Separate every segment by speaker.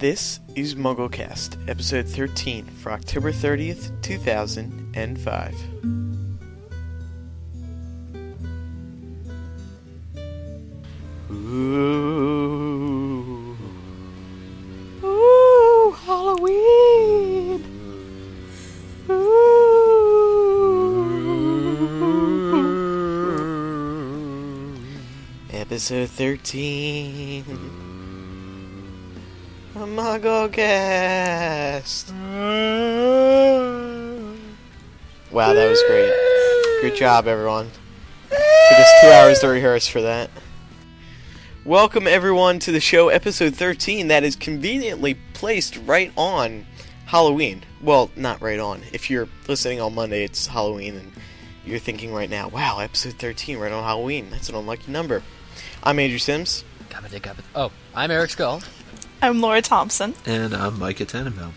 Speaker 1: This is MuggleCast, episode 13 for October 30th, 2005. Ooh. Ooh, Halloween! Ooh. Episode 13. MuggleCast! Wow, that was great. Good job, everyone. Took us two hours to rehearse for that. Welcome, everyone, to the show, episode 13, that is conveniently placed right on Halloween. Well, not right on. If you're listening on Monday, it's Halloween, and you're thinking right now, wow, episode 13, right on Halloween. That's an unlucky number. I'm Andrew Sims.
Speaker 2: Oh, I'm Eric Scull.
Speaker 3: I'm Laura Thompson.
Speaker 4: And I'm Micah Tannenbaum.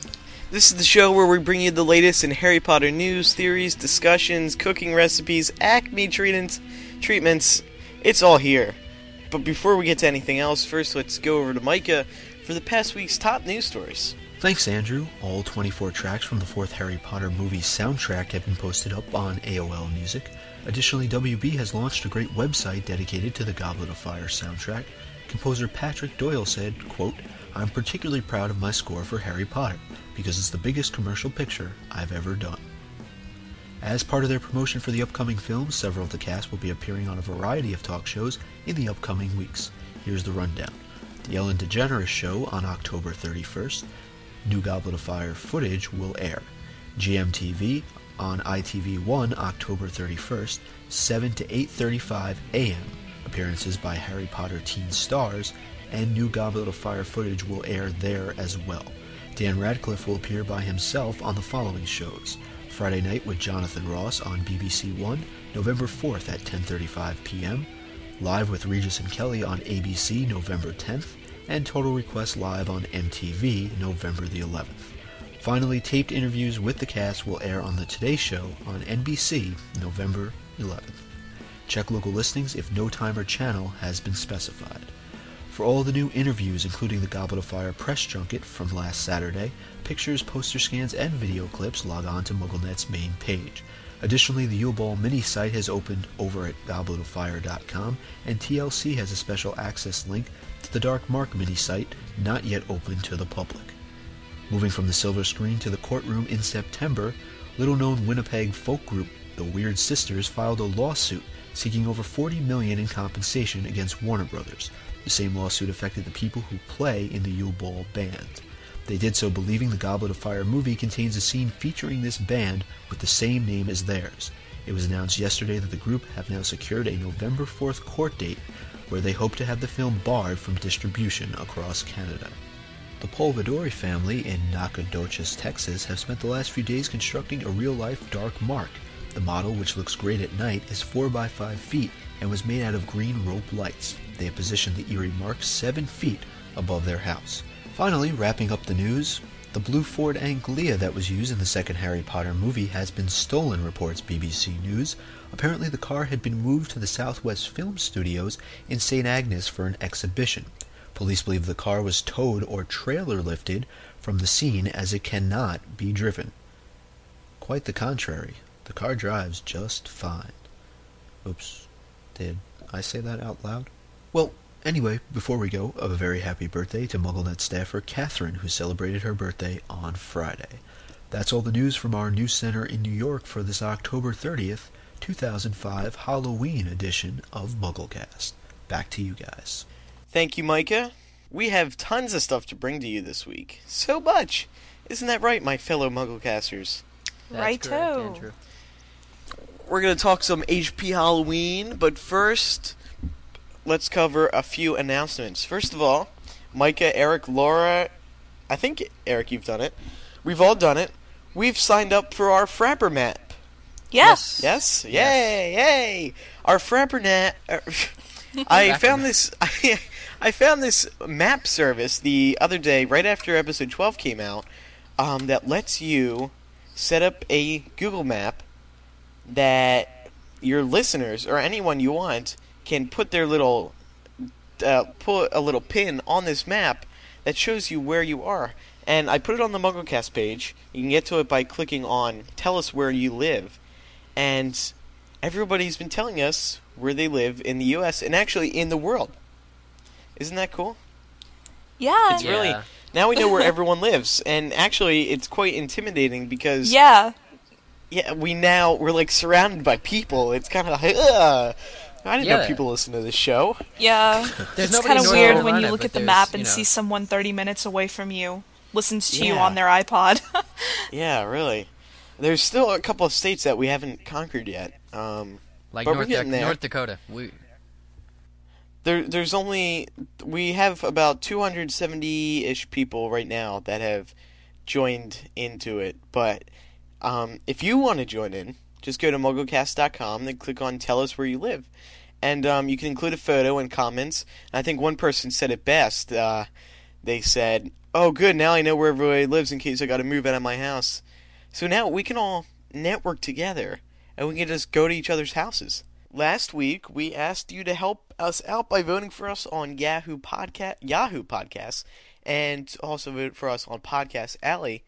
Speaker 1: This is the show where we bring you the latest in Harry Potter news, theories, discussions, cooking recipes, acne treatments, treatments. It's all here. But before we get to anything else, first let's go over to Micah for the past week's top news stories.
Speaker 4: Thanks, Andrew. All 24 tracks from the fourth Harry Potter movie soundtrack have been posted up on AOL Music. Additionally, WB has launched a great website dedicated to the Goblet of Fire soundtrack. Composer Patrick Doyle said, quote, I'm particularly proud of my score for Harry Potter because it's the biggest commercial picture I've ever done. As part of their promotion for the upcoming film, several of the cast will be appearing on a variety of talk shows in the upcoming weeks. Here's the rundown. The Ellen DeGeneres Show on October 31st. New Goblet of Fire footage will air. GMTV on ITV1 October 31st, 7 to 8:35 a.m. Appearances by Harry Potter teen stars and new Goblet of Fire footage will air there as well. Dan Radcliffe will appear by himself on the following shows. Friday night with Jonathan Ross on BBC One, November 4th at 10:35 p.m. Live with Regis and Kelly on ABC November 10th, and Total Request Live on MTV November the 11th. Finally, taped interviews with the cast will air on the Today Show on NBC November 11th. Check local listings if no time or channel has been specified. For all the new interviews, including the Goblet of Fire press junket from last Saturday, pictures, poster scans, and video clips, log on to MuggleNet's main page. Additionally, the Yule Ball mini site has opened over at gobletofire.com, and TLC has a special access link to the Dark Mark mini site, not yet open to the public. Moving from the silver screen to the courtroom in September, little known Winnipeg folk group the Weird Sisters filed a lawsuit seeking over 40 million in compensation against Warner Brothers. The same lawsuit affected the people who play in the Yule Ball band. They did so believing the Goblet of Fire movie contains a scene featuring this band with the same name as theirs. It was announced yesterday that the group have now secured a November 4th court date where they hope to have the film barred from distribution across Canada. The Polvidori family in Nacogdoches, Texas have spent the last few days constructing a real-life dark mark. The model, which looks great at night, is 4 by 5 feet and was made out of green rope lights. They have positioned the eerie mark 7 feet above their house. Finally, wrapping up the news, the blue Ford Anglia that was used in the second Harry Potter movie has been stolen, reports BBC News. Apparently, the car had been moved to the Southwest Film Studios in St. Agnes for an exhibition. Police believe the car was towed or trailer lifted from the scene as it cannot be driven. Quite the contrary. The car drives just fine. Oops. Did I say that out loud? Well, anyway, before we go, a very happy birthday to MuggleNet staffer Catherine, who celebrated her birthday on Friday. That's all the news from our news center in New York for this October 30th, 2005 Halloween edition of MuggleCast. Back to you guys.
Speaker 1: Thank you, Micah. We have tons of stuff to bring to you this week. So much! Isn't that right, my fellow MuggleCasters?
Speaker 2: That's
Speaker 3: Righto.
Speaker 2: correct, Andrew.
Speaker 1: We're going to talk some HP Halloween, but first, let's cover a few announcements. First of all, Micah, Eric, Laura, I think, Eric, you've done it. We've all done it. We've signed up for our Frappr map.
Speaker 3: Yes.
Speaker 1: Yes? Yay, yay! Our Frappr net. er, I found this. I, I found this map service the other day, right after episode 12 came out, um, that lets you set up a Google map that your listeners or anyone you want can put their little uh, put a little pin on this map that shows you where you are. And I put it on the MuggleCast page. You can get to it by clicking on "Tell us where you live," and everybody's been telling us where they live in the U.S. and actually in the world. Isn't that cool?
Speaker 3: Yeah.
Speaker 1: It's really
Speaker 2: Yeah.
Speaker 1: now we know where everyone lives, and actually, it's quite intimidating because
Speaker 3: yeah.
Speaker 1: yeah, we now we're like surrounded by people. It's kind of like, ugh. I didn't know people listen to this show.
Speaker 3: Yeah.
Speaker 2: There's
Speaker 3: it's kind of weird when you look
Speaker 2: but
Speaker 3: at the
Speaker 2: there's,
Speaker 3: map
Speaker 2: you
Speaker 3: and
Speaker 2: know.
Speaker 3: see someone 30 minutes away from you listens to you on their iPod.
Speaker 1: Yeah, really. There's still a couple of states that we haven't conquered yet. Um,
Speaker 2: Like
Speaker 1: But we're
Speaker 2: North,
Speaker 1: getting
Speaker 2: Dak-
Speaker 1: there.
Speaker 2: North Dakota. We
Speaker 1: there, there's only we have about 270-ish people right now that have joined into it. But um, if you want to join in, just go to MuggleCast.com and click on "Tell us where you live," and um, you can include a photo and comments. And I think one person said it best. Uh, they said, "Oh, good, now I know where everybody lives in case I got to move out of my house." So now we can all network together, and we can just go to each other's houses. Last week, we asked you to help us out by voting for us on Yahoo Podcast, Yahoo Podcasts, and also vote for us on Podcast Alley.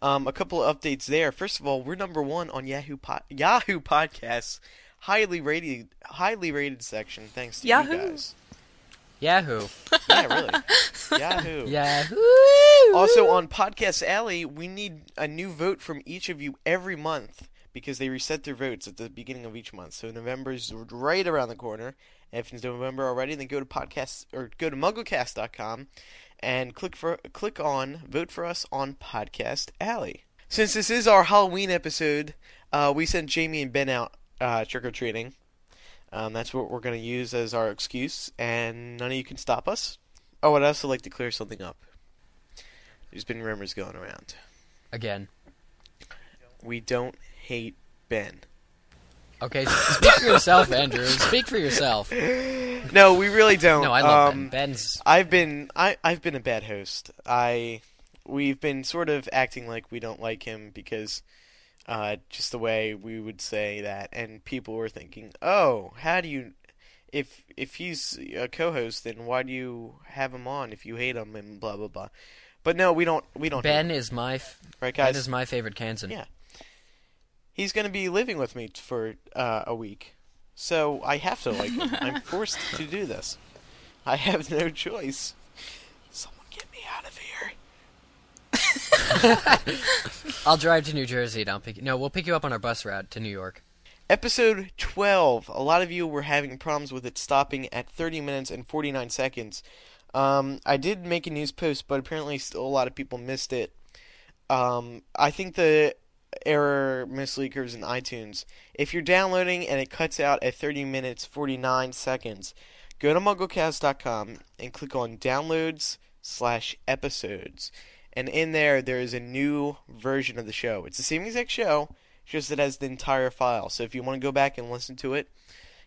Speaker 1: Um, a couple of updates there. First of all, we're number one on Yahoo po- Yahoo Podcasts, highly rated, highly rated section. Thanks to
Speaker 3: Yahoo.
Speaker 1: you guys.
Speaker 2: Yahoo.
Speaker 1: Yeah, really. Yahoo.
Speaker 2: Yahoo.
Speaker 1: Also on Podcast Alley, we need a new vote from each of you every month because they reset their votes at the beginning of each month. So November's right around the corner. And if it's November already, then go to podcast or go to mugglecast.com and click for click on vote for us on Podcast Alley. Since this is our Halloween episode, uh, we sent Jamie and Ben out uh, trick or treating. Um, that's what we're going to use as our excuse, and none of you can stop us. Oh, I'd also like to clear something up. There's been rumors going around.
Speaker 2: Again.
Speaker 1: We don't hate Ben.
Speaker 2: Okay, speak for yourself, Andrew. Speak for yourself.
Speaker 1: No, we really don't.
Speaker 2: No, I love
Speaker 1: um,
Speaker 2: Ben. Ben's
Speaker 1: I've been I I've been a bad host. I we've been sort of acting like we don't like him because uh, just the way we would say that, and people were thinking, "Oh, how do you?" If if he's a co-host, then why do you have him on if you hate him and blah blah blah? But no, we don't. We don't.
Speaker 2: Ben is my f-
Speaker 1: right,
Speaker 2: Ben
Speaker 1: guys?
Speaker 2: is my favorite Kansan.
Speaker 1: Yeah. He's going to be living with me for uh, a week, so I have to like him. I'm forced to do this. I have no choice. Someone get me out of here.
Speaker 2: I'll drive to New Jersey and I'll pick. No, we'll pick you up on our bus route to New York.
Speaker 1: Episode 12. A lot of you were having problems with it stopping at 30 minutes and 49 seconds. Um, I did make a news post, but apparently still a lot of people missed it. Um, I think the error misleakers in iTunes. If you're downloading and it cuts out at 30 minutes 49 seconds, go to mugglecast.com and click on downloads slash episodes. And in there, there is a new version of the show. It's the same exact show, just it has the entire file. So if you want to go back and listen to it,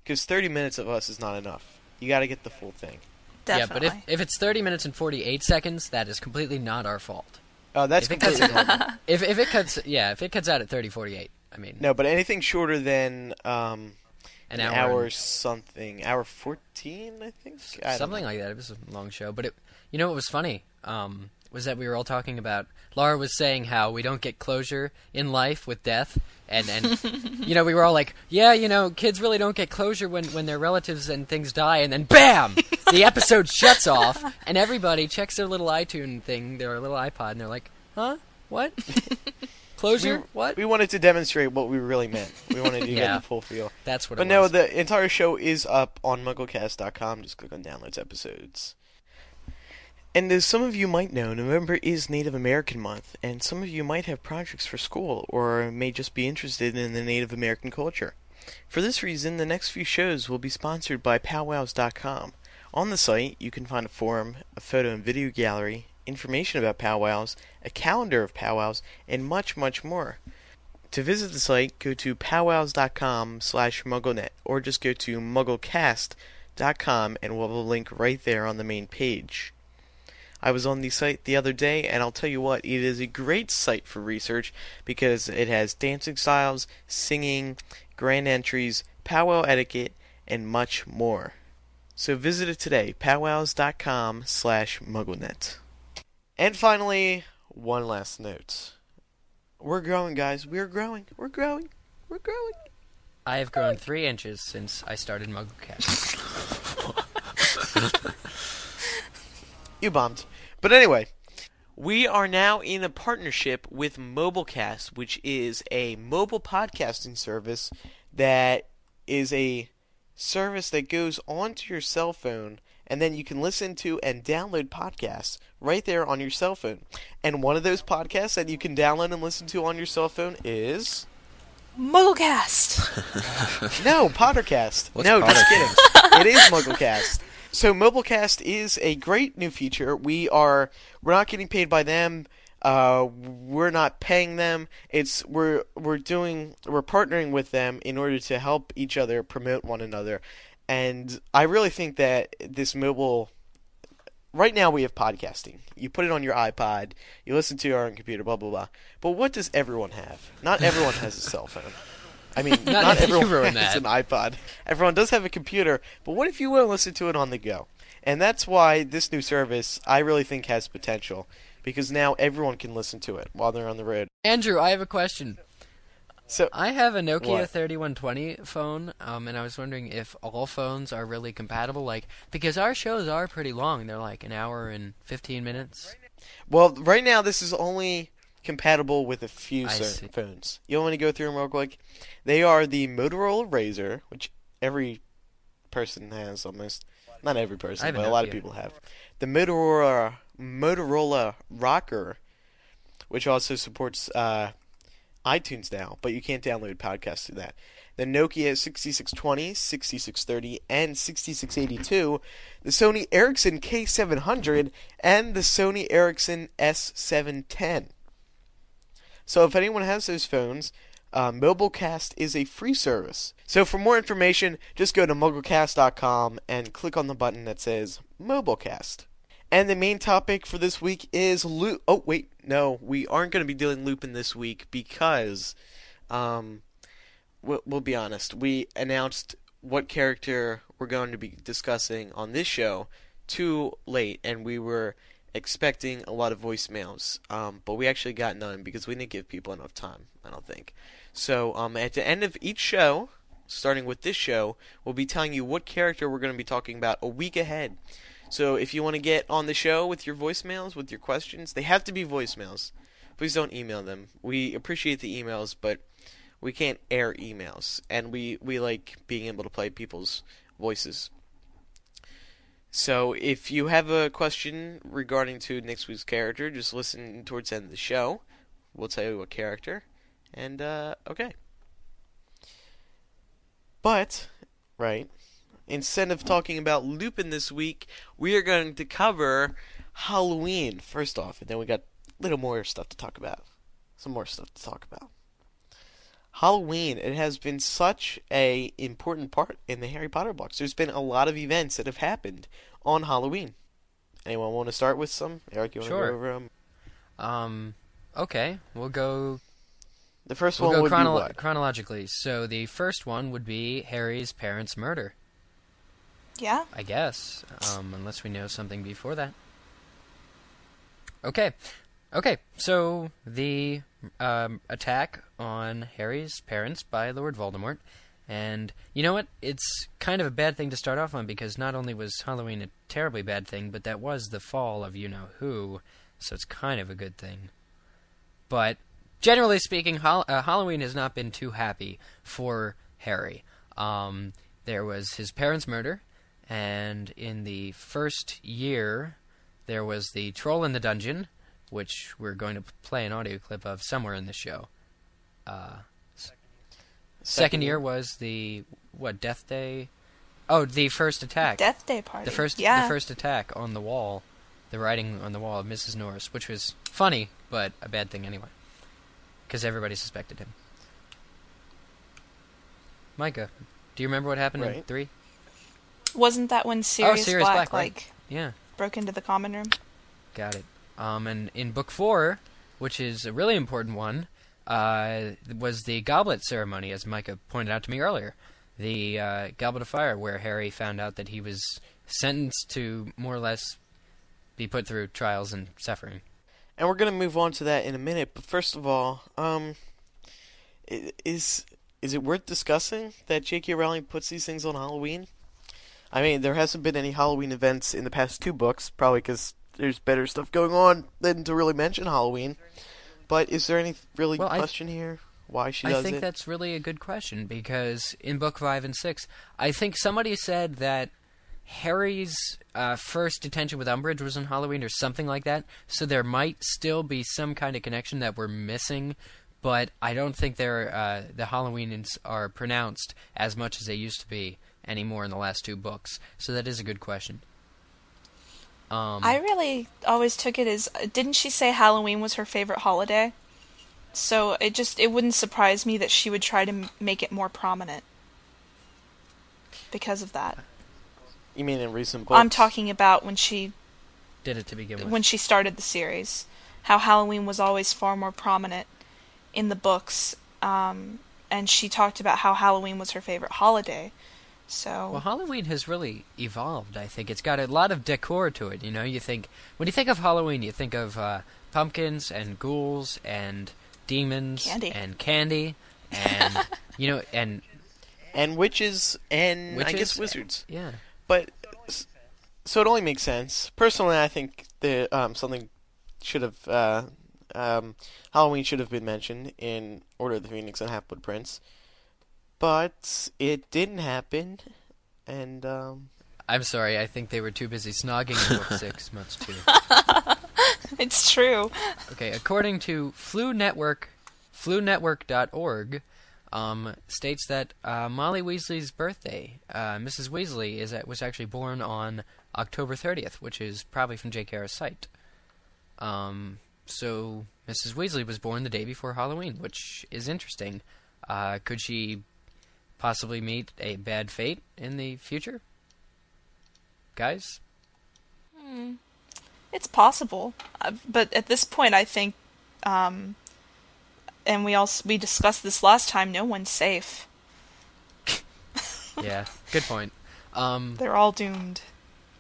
Speaker 1: because 30 minutes of us is not enough. You got to get the full thing.
Speaker 3: Definitely.
Speaker 2: Yeah, but if, if it's 30 minutes and 48 seconds, that is completely not our fault.
Speaker 1: Oh, that's
Speaker 2: If it cuts
Speaker 1: completely normal.
Speaker 2: If if it cuts, yeah, if it cuts out at 30, 48, I mean,
Speaker 1: No, but anything shorter than um,
Speaker 2: an,
Speaker 1: an
Speaker 2: hour,
Speaker 1: hour something, hour 14, I think. I
Speaker 2: something like that. It was a long show, but it, you know, what was funny. Um, was that we were all talking about? Laura was saying how we don't get closure in life with death, and and you know, we were all like, yeah, you know, kids really don't get closure when when their relatives and things die, and then bam, the episode shuts off, and everybody checks their little iTunes thing, their little iPod, and they're like, huh, what? Closure?
Speaker 1: We,
Speaker 2: what?
Speaker 1: We wanted to demonstrate what we really meant. We wanted to get the full feel.
Speaker 2: That's what.
Speaker 1: It But
Speaker 2: it
Speaker 1: no,
Speaker 2: was.
Speaker 1: the entire show is up on MuggleCast.com. Just click on downloads episodes. And as some of you might know, November is Native American Month, and some of you might have projects for school or may just be interested in the Native American culture. For this reason, the next few shows will be sponsored by powwows.com. On the site, you can find a forum, a photo and video gallery, information about powwows, a calendar of powwows, and much, much more. To visit the site, go to powwows.com slash mugglenet, or just go to mugglecast.com and we'll have a link right there on the main page. I was on the site the other day, and I'll tell you what, it is a great site for research because it has dancing styles, singing, grand entries, powwow etiquette, and much more. So visit it today, powwows.com slash mugglenet. And finally, one last note. We're growing, guys. We're growing. We're growing. We're growing.
Speaker 2: I have grown three inches since I started MuggleCast.
Speaker 1: You bombed. But anyway, we are now in a partnership with Mobilcast, which is a mobile podcasting service that is a service that goes onto your cell phone and then you can listen to and download podcasts right there on your cell phone. And one of those podcasts that you can download and listen to on your cell phone is
Speaker 3: Mugglecast.
Speaker 1: no Pottercast.
Speaker 2: What's
Speaker 1: no, just kidding. it is Mugglecast. So Mobilcast is a great new feature. We are we're not getting paid by them. Uh, we're not paying them. It's we're we're doing we're partnering with them in order to help each other promote one another. And I really think that this mobile right now we have podcasting. You put it on your iPod, you listen to it on your computer, blah blah blah. But what does everyone have? Not everyone has a cell phone. I mean, not,
Speaker 2: you
Speaker 1: everyone has an iPod. Everyone does have a computer, but what if you want to listen to it on the go? And that's why this new service I really think has potential because now everyone can listen to it while they're on the road.
Speaker 2: Andrew, I have a question.
Speaker 1: So
Speaker 2: I have a Nokia
Speaker 1: What?
Speaker 2: 3120 phone, um, and I was wondering if all phones are really compatible. Like, because our shows are pretty long; they're like an hour and 15 minutes.
Speaker 1: Well, right now this is only compatible with a few certain phones. You want me to go through them real quick? They are the Motorola Razr, which every person has almost. Not every person, but a lot of people have. The Motorola Motorola ROKR, which also supports uh, iTunes now, but you can't download podcasts through that. The Nokia 6620, 6630, and 6682, the Sony Ericsson K700, and the Sony Ericsson S710. So if anyone has those phones, uh, Mobilcast is a free service. So for more information, just go to mobilcast.com and click on the button that says Mobilcast. And the main topic for this week is loop. Oh wait, no, we aren't going to be doing Lupin this week because, um, we'll, we'll be honest. We announced what character we're going to be discussing on this show too late, and we were expecting a lot of voicemails, um, but we actually got none because we didn't give people enough time. I don't think. So um, at the end of each show, starting with this show, we'll be telling you what character we're going to be talking about a week ahead. So if you want to get on the show with your voicemails, with your questions, they have to be voicemails. Please don't email them. We appreciate the emails, but we can't air emails, and we we like being able to play people's voices. So if you have a question regarding to next week's character, just listen towards the end of the show. We'll tell you what character, and uh, okay. But right, instead of talking about Lupin this week, we are going to cover Halloween first off, and then we got a little more stuff to talk about. Some more stuff to talk about. Halloween, it has been such a important part in the Harry Potter books. There's been a lot of events that have happened on Halloween. Anyone want to start with some? Eric, you want
Speaker 2: Sure.
Speaker 1: to go over them?
Speaker 2: Um, okay, we'll go.
Speaker 1: The 1st
Speaker 2: We'll
Speaker 1: one
Speaker 2: go
Speaker 1: would
Speaker 2: chronolo-
Speaker 1: be what?
Speaker 2: chronologically. So the first one would be Harry's parents' murder.
Speaker 3: Yeah.
Speaker 2: I guess, um, unless we know something before that. Okay, okay. So the um, attack on Harry's parents by Lord Voldemort, and you know what? It's kind of a bad thing to start off on because not only was Halloween a terribly bad thing, but that was the fall of you know who, so it's kind of a good thing. But generally speaking, Hall- uh, Halloween has not been too happy for Harry. Um, there was his parents' murder, and in the first year, there was the Troll in the Dungeon, which we're going to play an audio clip of somewhere in the show. Uh, s- second year was the what Death Day? Oh, the first attack.
Speaker 3: Death Day party.
Speaker 2: The first,
Speaker 3: Yeah.
Speaker 2: the first attack on the wall, the writing on the wall of Mrs. Norris, which was funny, but a bad thing anyway, because everybody suspected him. Micah, do you remember what happened in three?
Speaker 3: Wasn't that when Sirius,
Speaker 2: Sirius
Speaker 3: Black,
Speaker 2: Black, right.
Speaker 3: like
Speaker 2: Yeah,
Speaker 3: broke into the common room?
Speaker 2: got it. Um, and in book four, which is a really important one, uh, was the goblet ceremony, as Micah pointed out to me earlier. The uh, goblet of fire, where Harry found out that he was sentenced to more or less be put through trials and suffering,
Speaker 1: and we're gonna move on to that in a minute. But first of all, um, is is it worth discussing that J.K. Rowling puts these things on Halloween? I mean, there hasn't been any Halloween events in the past two books, probably because there's better stuff going on than to really mention Halloween. But is there any really
Speaker 2: Well,
Speaker 1: question here? Why she
Speaker 2: I think
Speaker 1: it?
Speaker 2: that's really a good question because in book five and six, I think somebody said that Harry's uh, first detention with Umbridge was on Halloween or something like that. So there might still be some kind of connection that we're missing, but I don't think they're uh, the Halloweens are pronounced as much as they used to be anymore in the last two books. So that is a good question. Um,
Speaker 3: I really always took it as didn't she say Halloween was her favorite holiday? So it just it wouldn't surprise me that she would try to m- make it more prominent because of that.
Speaker 1: you mean in recent books?
Speaker 3: I'm talking about when she
Speaker 2: did it to begin with.
Speaker 3: when she started the series, how Halloween was always far more prominent in the books, um, and she talked about how Halloween was her favorite holiday. So
Speaker 2: Well, Halloween has really evolved. I think it's got a lot of decor to it. You know, you think when you think of Halloween, you think of uh, pumpkins and ghouls and demons
Speaker 3: Candy.
Speaker 2: and candy and you know and
Speaker 1: and witches and I guess wizards.
Speaker 2: yeah.
Speaker 1: But so it only makes sense. Personally, I think the um, something should have uh, um, Halloween should have been mentioned in Order of the Phoenix and Half Blood Prince, but it didn't happen, and um,
Speaker 2: I'm sorry. I think they were too busy snogging in book six much too.
Speaker 3: it's true.
Speaker 2: Okay, according to Floo Network, FlooNetwork.org, um, states that uh, Molly Weasley's birthday, uh, Mrs. Weasley, is was actually born on October 30th, which is probably from J.K.R.'s site. Um, so Mrs. Weasley was born the day before Halloween, which is interesting. Uh, could she possibly meet a bad fate in the future, guys?
Speaker 3: It's possible, uh, but at this point, I think, um, and we also we discussed this last time. No one's safe.
Speaker 2: yeah, good point. Um,
Speaker 3: They're all doomed.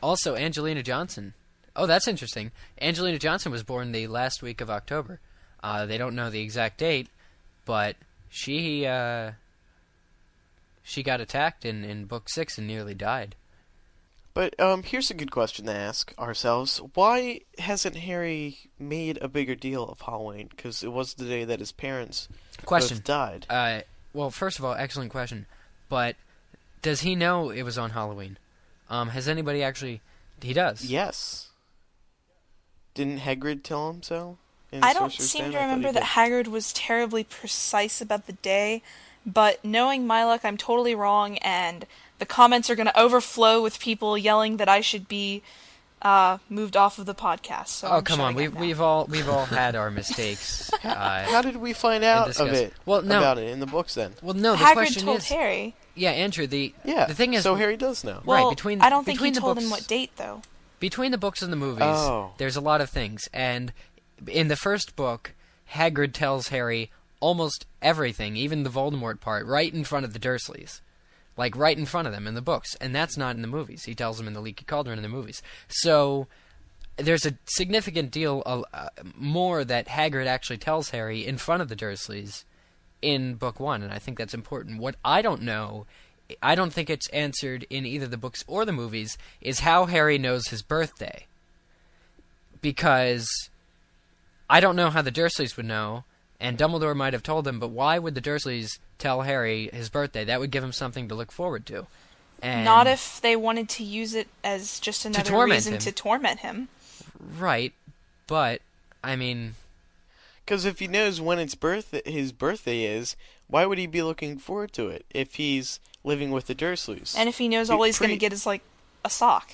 Speaker 2: Also, Angelina Johnson. Oh, that's interesting. Angelina Johnson was born the last week of October. Uh, they don't know the exact date, but she uh, she got attacked in, in book six and nearly died.
Speaker 1: but um, here's a good question to ask ourselves: Why hasn't Harry made a bigger deal of Halloween? Because it was the day that his parents
Speaker 2: Question.
Speaker 1: both died.
Speaker 2: Uh, well, first of all, excellent question. But does he know it was on Halloween? Um, has anybody actually? He does.
Speaker 1: Yes. Didn't Hagrid tell him so? in
Speaker 3: I don't
Speaker 1: Sorcerer's
Speaker 3: seem
Speaker 1: Stone?
Speaker 3: to
Speaker 1: I thought
Speaker 3: remember
Speaker 1: did.
Speaker 3: that Hagrid was terribly precise about the day, but knowing my luck, I'm totally wrong, and the comments are going to overflow with people yelling that I should be uh, moved off of the podcast. So
Speaker 2: Oh
Speaker 3: I'm
Speaker 2: come on, we,
Speaker 3: up now.
Speaker 2: we've all we've all had our mistakes. Uh,
Speaker 1: How did we find out of it?
Speaker 2: Well, no.
Speaker 1: about it in the books then.
Speaker 2: well, no, the
Speaker 3: Hagrid
Speaker 2: question
Speaker 3: told
Speaker 2: is,
Speaker 3: Harry.
Speaker 2: yeah, Andrew. The
Speaker 1: Yeah.
Speaker 2: the thing is,
Speaker 1: so Harry does know.
Speaker 2: Right, between-
Speaker 3: I don't think
Speaker 2: between
Speaker 3: he
Speaker 2: the
Speaker 3: told him what date though.
Speaker 2: between the books and the movies,
Speaker 1: Oh.
Speaker 2: there's a lot of things. And in the first book, Hagrid tells Harry almost everything, even the Voldemort part, right in front of the Dursleys. Like, right in front of them in the books. And that's not in the movies. He tells them in the Leaky Cauldron in the movies. So, there's a significant deal uh, more that Hagrid actually tells Harry in front of the Dursleys in book one, and I think that's important. What I don't know, I don't think it's answered in either the books or the movies, is how Harry knows his birthday. Because I don't know how the Dursleys would know, and Dumbledore might have told them, but why would the Dursleys tell Harry his birthday? That would give him something to look forward to. And
Speaker 3: Not if they wanted to use it as just another
Speaker 2: torment
Speaker 3: reason
Speaker 2: him.
Speaker 3: to torment him.
Speaker 2: Right, but I mean,
Speaker 1: Because if he knows when its birth his birthday is, why would he be looking forward to it if he's living with the Dursleys?
Speaker 3: And if he knows
Speaker 1: Pre-
Speaker 3: all he's going to get is like a sock.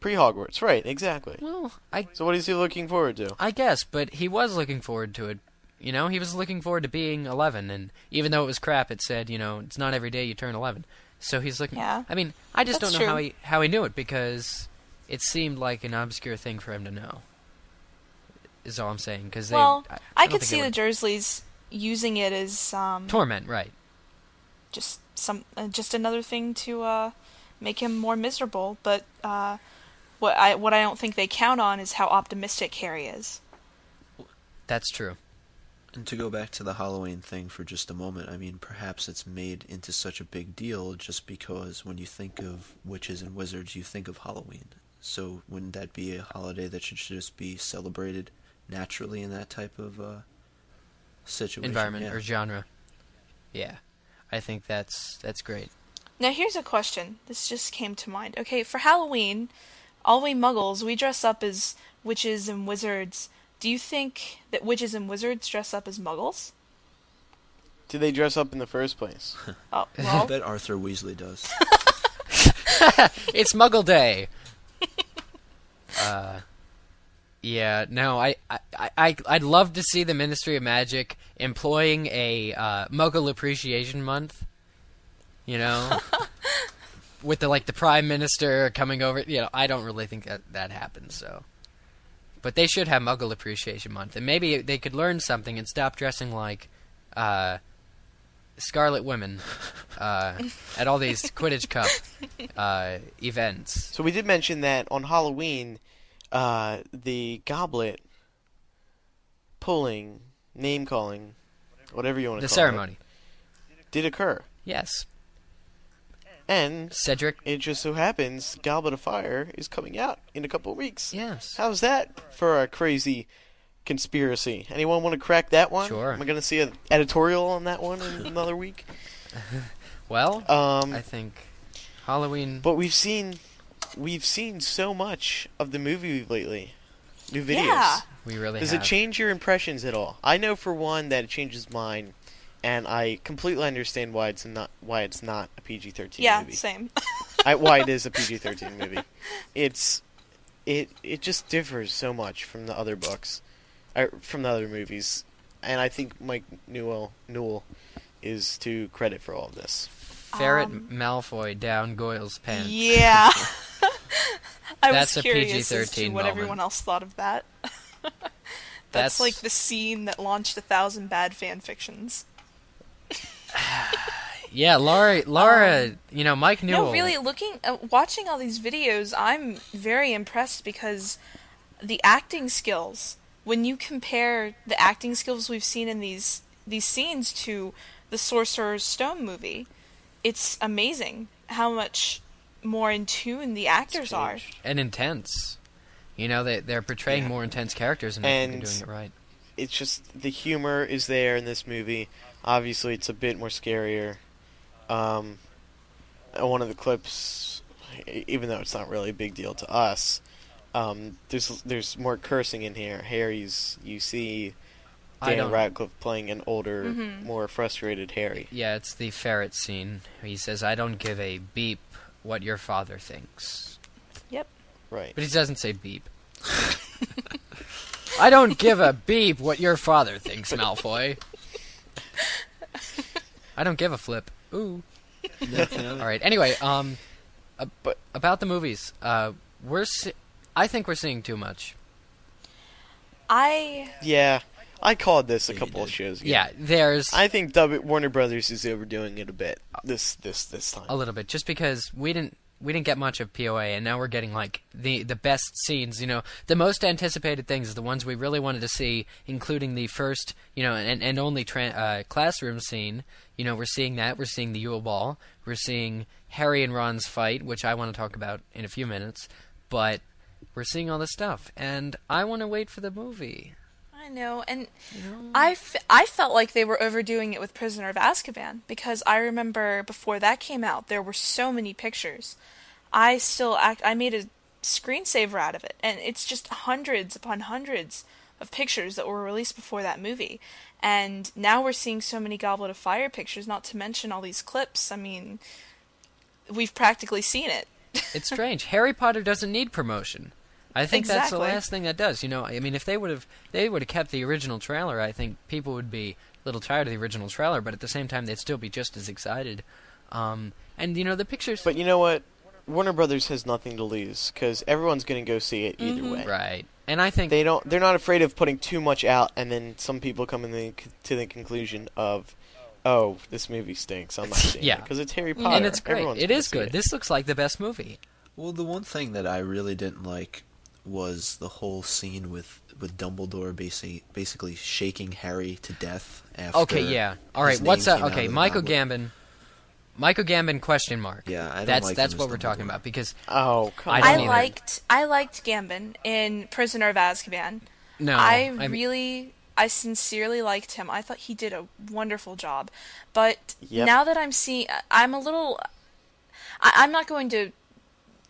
Speaker 1: Pre Hogwarts, right? Exactly.
Speaker 2: well, I
Speaker 1: So what is he looking forward to?
Speaker 2: I guess, but he was looking forward to it. You know, he was looking forward to being 11, and even though it was crap, it said, you know, it's not every day you turn 11. So he's looking.
Speaker 3: Yeah.
Speaker 2: I mean, I just
Speaker 3: That's
Speaker 2: don't know how he how he knew it because it seemed like an obscure thing for him to know. Is all I'm saying. Because they.
Speaker 3: well,
Speaker 2: I,
Speaker 3: I,
Speaker 2: don't
Speaker 3: could see the Dursleys using it as um,
Speaker 2: torment, right?
Speaker 3: just some uh, just another thing to uh, make him more miserable. But uh, what I what I don't think they count on is how optimistic Harry is.
Speaker 2: That's true.
Speaker 4: And to go back to the Halloween thing for just a moment, I mean, perhaps it's made into such a big deal just because when you think of witches and wizards, you think of Halloween. So wouldn't that be a holiday that should just be celebrated naturally in that type of uh, situation?
Speaker 2: Environment
Speaker 4: Yeah.
Speaker 2: or genre. Yeah, I think that's that's great.
Speaker 3: Now here's a question. This just came to mind. Okay, for Halloween, all we muggles, we dress up as witches and wizards. Do you think that witches and wizards dress up as muggles?
Speaker 1: Did they dress up in the first place?
Speaker 3: Oh,
Speaker 4: I
Speaker 3: well,
Speaker 4: bet Arthur Weasley does.
Speaker 2: it's Muggle Day. uh, yeah, no, I, I, I, I'd love to see the Ministry of Magic employing a uh, Muggle Appreciation Month. You know, with the like the Prime Minister coming over. You know, I don't really think that that happens. So, but they should have Muggle Appreciation Month, and maybe they could learn something and stop dressing like. Uh, Scarlet Women uh, at all these Quidditch Cup uh, events.
Speaker 1: So we did mention that on Halloween, uh, the goblet pulling, name calling, whatever you want to
Speaker 2: The
Speaker 1: call
Speaker 2: ceremony.
Speaker 1: it, did occur.
Speaker 2: Yes.
Speaker 1: And
Speaker 2: Cedric.
Speaker 1: it just so happens Goblet of Fire is coming out in a couple of weeks.
Speaker 2: Yes.
Speaker 1: How's that for a crazy conspiracy? Anyone want to crack that one?
Speaker 2: Sure.
Speaker 1: Am I going to see an editorial on that one in another week?
Speaker 2: Well,
Speaker 1: Um,
Speaker 2: I think Halloween.
Speaker 1: but we've seen we've seen so much of the movie lately. New videos.
Speaker 3: Yeah.
Speaker 2: We really
Speaker 1: Does
Speaker 2: have.
Speaker 1: it change your impressions at all? I know for one that it changes mine, and I completely understand why it's not why it's not a PG-13
Speaker 3: yeah,
Speaker 1: movie.
Speaker 3: same.
Speaker 1: I, why it is a PG-13 movie. It's it it just differs so much from the other books, or from the other movies, and I think Mike Newell Newell is to credit for all of this.
Speaker 2: Ferret
Speaker 3: Um,
Speaker 2: Malfoy down Goyle's pants.
Speaker 3: yeah. I
Speaker 2: That's
Speaker 3: was curious as to
Speaker 2: PG-13
Speaker 3: what
Speaker 2: moment.
Speaker 3: everyone else thought of that. That's,
Speaker 2: That's-
Speaker 3: like the scene that launched a thousand bad fan fictions.
Speaker 2: Yeah, Laura. Laura. you know, Mike Newell.
Speaker 3: No, really, looking, uh, watching all these videos, I'm very impressed because the acting skills. When you compare the acting skills we've seen in these these scenes to the Sorcerer's Stone movie, it's amazing how much more in tune the actors are.
Speaker 2: and intense. You know, they they're portraying
Speaker 1: Yeah.
Speaker 2: more intense characters, and,
Speaker 1: And-
Speaker 2: they're doing it right.
Speaker 1: It's just the humor is there in this movie. Obviously, it's a bit more scarier. Um, one of the clips, even though it's not really a big deal to us, um, there's there's more cursing in here. Harry's you see
Speaker 2: I
Speaker 1: Dan. Radcliffe playing an older,
Speaker 3: Mhm.
Speaker 1: more frustrated Harry.
Speaker 2: Yeah, it's the ferret scene. He says, "I don't give a beep what your father thinks,"
Speaker 3: Yep.
Speaker 1: Right.
Speaker 2: but he doesn't say beep. I don't give a beep what your father thinks, Malfoy. I don't give a flip. Ooh. All right. Anyway, um, uh,
Speaker 1: But-
Speaker 2: about the movies, uh, we're se- I think we're seeing too much.
Speaker 3: I
Speaker 1: Yeah, I called this a couple of shows ago.
Speaker 2: Yeah, there's
Speaker 1: I think w- Warner Brothers is overdoing it a bit this this this time.
Speaker 2: a little bit just because we didn't we didn't get much of POA and now we're getting like the the best scenes, you know, the most anticipated things, the ones we really wanted to see, including the first, you know, and and only tra- uh, classroom scene. You know, we're seeing that. We're seeing the Yule Ball. We're seeing Harry and Ron's fight, which I want to talk about in a few minutes. But we're seeing all this stuff, and I want to wait for the movie.
Speaker 3: I know, and I, f- I felt like they were overdoing it with Prisoner of Azkaban because I remember before that came out, there were so many pictures. I still act. I made a screensaver out of it, and it's just hundreds upon hundreds of pictures that were released before that movie. And now we're seeing so many Goblet of Fire pictures, not to mention all these clips. I mean, we've practically seen it.
Speaker 2: It's strange. Harry Potter doesn't need promotion. I think that's the last thing that does. You know, I mean, if they would have they would have kept the original trailer, I think people would be a little tired of the original trailer, but at the same time, they'd still be just as excited. Um, and you know, the pictures.
Speaker 1: But you know what? Warner Brothers has nothing to lose because everyone's going to go see it either way.
Speaker 2: right. And I think
Speaker 1: They don't. They're not afraid of putting too much out, and then some people come in the, to the conclusion of, "Oh, this movie stinks. I'm not seeing
Speaker 2: Yeah.
Speaker 1: because it's Harry Potter."
Speaker 2: and it's great.
Speaker 1: Everyone's
Speaker 2: It
Speaker 1: gonna
Speaker 2: is
Speaker 1: see
Speaker 2: good.
Speaker 1: It.
Speaker 2: This looks like the best movie.
Speaker 4: Well, the one thing that I really didn't like was the whole scene with with Dumbledore basically basically shaking Harry to death after.
Speaker 2: Okay, yeah. All right, what's
Speaker 4: uh,
Speaker 2: up? Okay, Michael
Speaker 4: goblet.
Speaker 2: Gambon. Michael Gambon question mark.
Speaker 4: Yeah, I don't
Speaker 2: that's
Speaker 4: like
Speaker 2: that's
Speaker 4: him
Speaker 2: what we're talking about because
Speaker 1: Oh, come
Speaker 2: I
Speaker 1: on.
Speaker 3: I liked I liked Gambon in Prisoner of Azkaban.
Speaker 2: no,
Speaker 3: I
Speaker 2: mean-
Speaker 3: really, I sincerely liked him. I thought he did a wonderful job. But
Speaker 1: Yep.
Speaker 3: now that I'm seeing, I'm a little. I, I'm not going to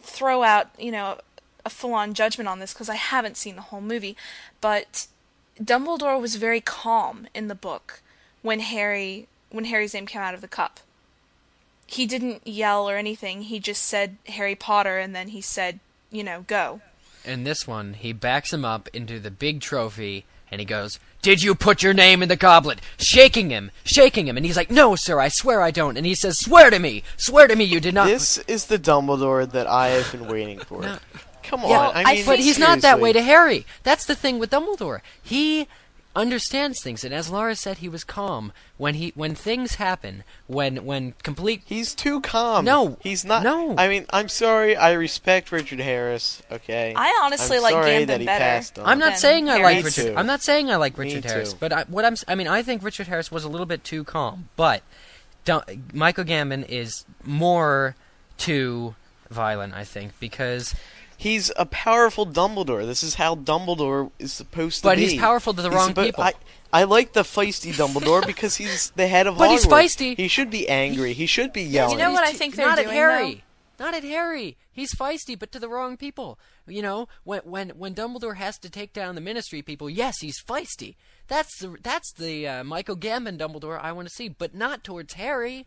Speaker 3: throw out, you know, a full-on judgment on this because I haven't seen the whole movie. But Dumbledore was very calm in the book when Harry, when Harry's name came out of the cup. He didn't yell or anything. He just said Harry Potter, and then he said, you know, go.
Speaker 2: in this one, he backs him up into the big trophy and he goes, Did you put your name in the goblet? Shaking him, shaking him. And he's like, No, sir, I swear I don't. And he says, Swear to me, swear to me you did not.
Speaker 1: This is the Dumbledore that I have been waiting for.
Speaker 2: No.
Speaker 1: Come
Speaker 2: Yeah,
Speaker 1: on, I mean,
Speaker 2: but he's not that way to Harry. That's the thing with Dumbledore. He understands things, and as Laura said, he was calm when he when things happen. When when complete
Speaker 1: He's too calm.
Speaker 2: No,
Speaker 1: he's not.
Speaker 2: no.
Speaker 1: I mean, I'm sorry. I respect Richard Harris. Okay.
Speaker 3: I honestly
Speaker 1: I'm
Speaker 3: like
Speaker 1: sorry
Speaker 3: Gambon
Speaker 1: that he
Speaker 3: better.
Speaker 1: passed on.
Speaker 2: I'm not
Speaker 3: than
Speaker 2: saying I
Speaker 3: Harry.
Speaker 2: like
Speaker 1: Me
Speaker 2: Richard.
Speaker 1: too.
Speaker 2: I'm not saying I like
Speaker 1: Me
Speaker 2: Richard
Speaker 1: too.
Speaker 2: Harris, but I, what I'm s- I mean I think Richard Harris was a little bit too calm, but Dun- Michael Gambon is more too violent. I think because
Speaker 1: He's a powerful Dumbledore. This is how Dumbledore is supposed to
Speaker 2: But
Speaker 1: be.
Speaker 2: But he's powerful to the
Speaker 1: He's
Speaker 2: wrong
Speaker 1: suppo-
Speaker 2: people.
Speaker 1: I, I like the feisty Dumbledore because he's the head of
Speaker 2: But he's feisty.
Speaker 1: He should be angry. He should be yelling.
Speaker 3: You know what I think they're
Speaker 2: not
Speaker 3: doing,
Speaker 2: at Harry. Not at Harry. He's feisty, but to the wrong people. You know, when when when Dumbledore has to take down the Ministry people, yes, he's feisty. That's the that's the uh, Michael Gambon Dumbledore I want to see, but not towards Harry.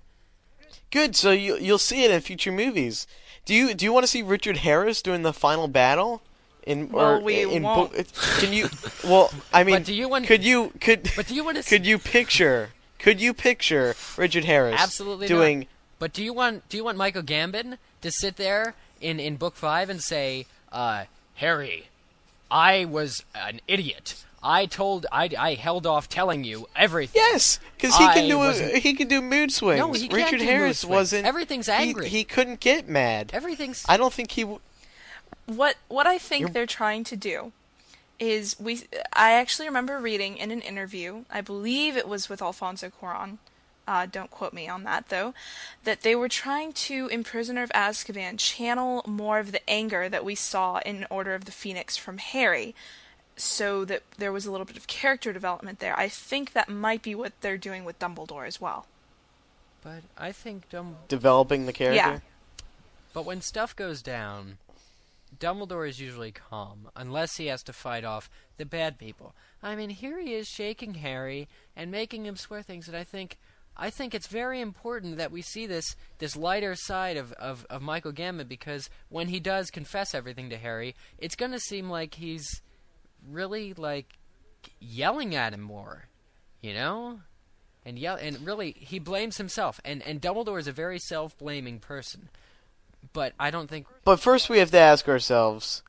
Speaker 1: Good. So you you'll see it in future movies. Do you do you want to see Richard Harris doing the final battle? In
Speaker 3: Well,
Speaker 1: or
Speaker 3: we
Speaker 1: in
Speaker 3: won't.
Speaker 1: book? Can you? Well, I mean,
Speaker 2: do you want-
Speaker 1: Could you could?
Speaker 2: But do you want to?
Speaker 1: Could you picture? Could you picture Richard Harris
Speaker 2: Absolutely
Speaker 1: doing?
Speaker 2: not. But do you want do you want Michael Gambon to sit there in in book five and say, uh, Harry, I was an idiot. I told I I held off telling you everything.
Speaker 1: Yes, because he
Speaker 2: I
Speaker 1: can do a,
Speaker 2: wasn't-
Speaker 1: he can do mood swings.
Speaker 2: No, he can't
Speaker 1: Richard
Speaker 2: do mood
Speaker 1: Harris
Speaker 2: swings.
Speaker 1: wasn't.
Speaker 2: Everything's
Speaker 1: he-
Speaker 2: angry.
Speaker 1: He, couldn't get mad.
Speaker 2: Everything's
Speaker 1: I don't think he. W-
Speaker 3: what what I think
Speaker 1: You're-
Speaker 3: they're trying to do is we I actually remember reading in an interview, I believe it was with Alfonso Cuarón. Uh, don't quote me on that though. That they were trying to, in Prisoner of Azkaban, channel more of the anger that we saw in Order of the Phoenix from Harry, so that there was a little bit of character development there. I think that might be what they're doing with Dumbledore as well.
Speaker 2: But I think Dumb.
Speaker 1: developing the character.
Speaker 3: Yeah.
Speaker 2: But when stuff goes down, Dumbledore is usually calm, unless he has to fight off the bad people. I mean, here he is shaking Harry and making him swear things, and I think, I think it's very important that we see this this lighter side of, of, of Michael Gambon because when he does confess everything to Harry, it's going to seem like he's really like yelling at him more, you know, and yell and really he blames himself, and and Dumbledore is a very self blaming person. But I don't think
Speaker 1: But first, we have to ask ourselves: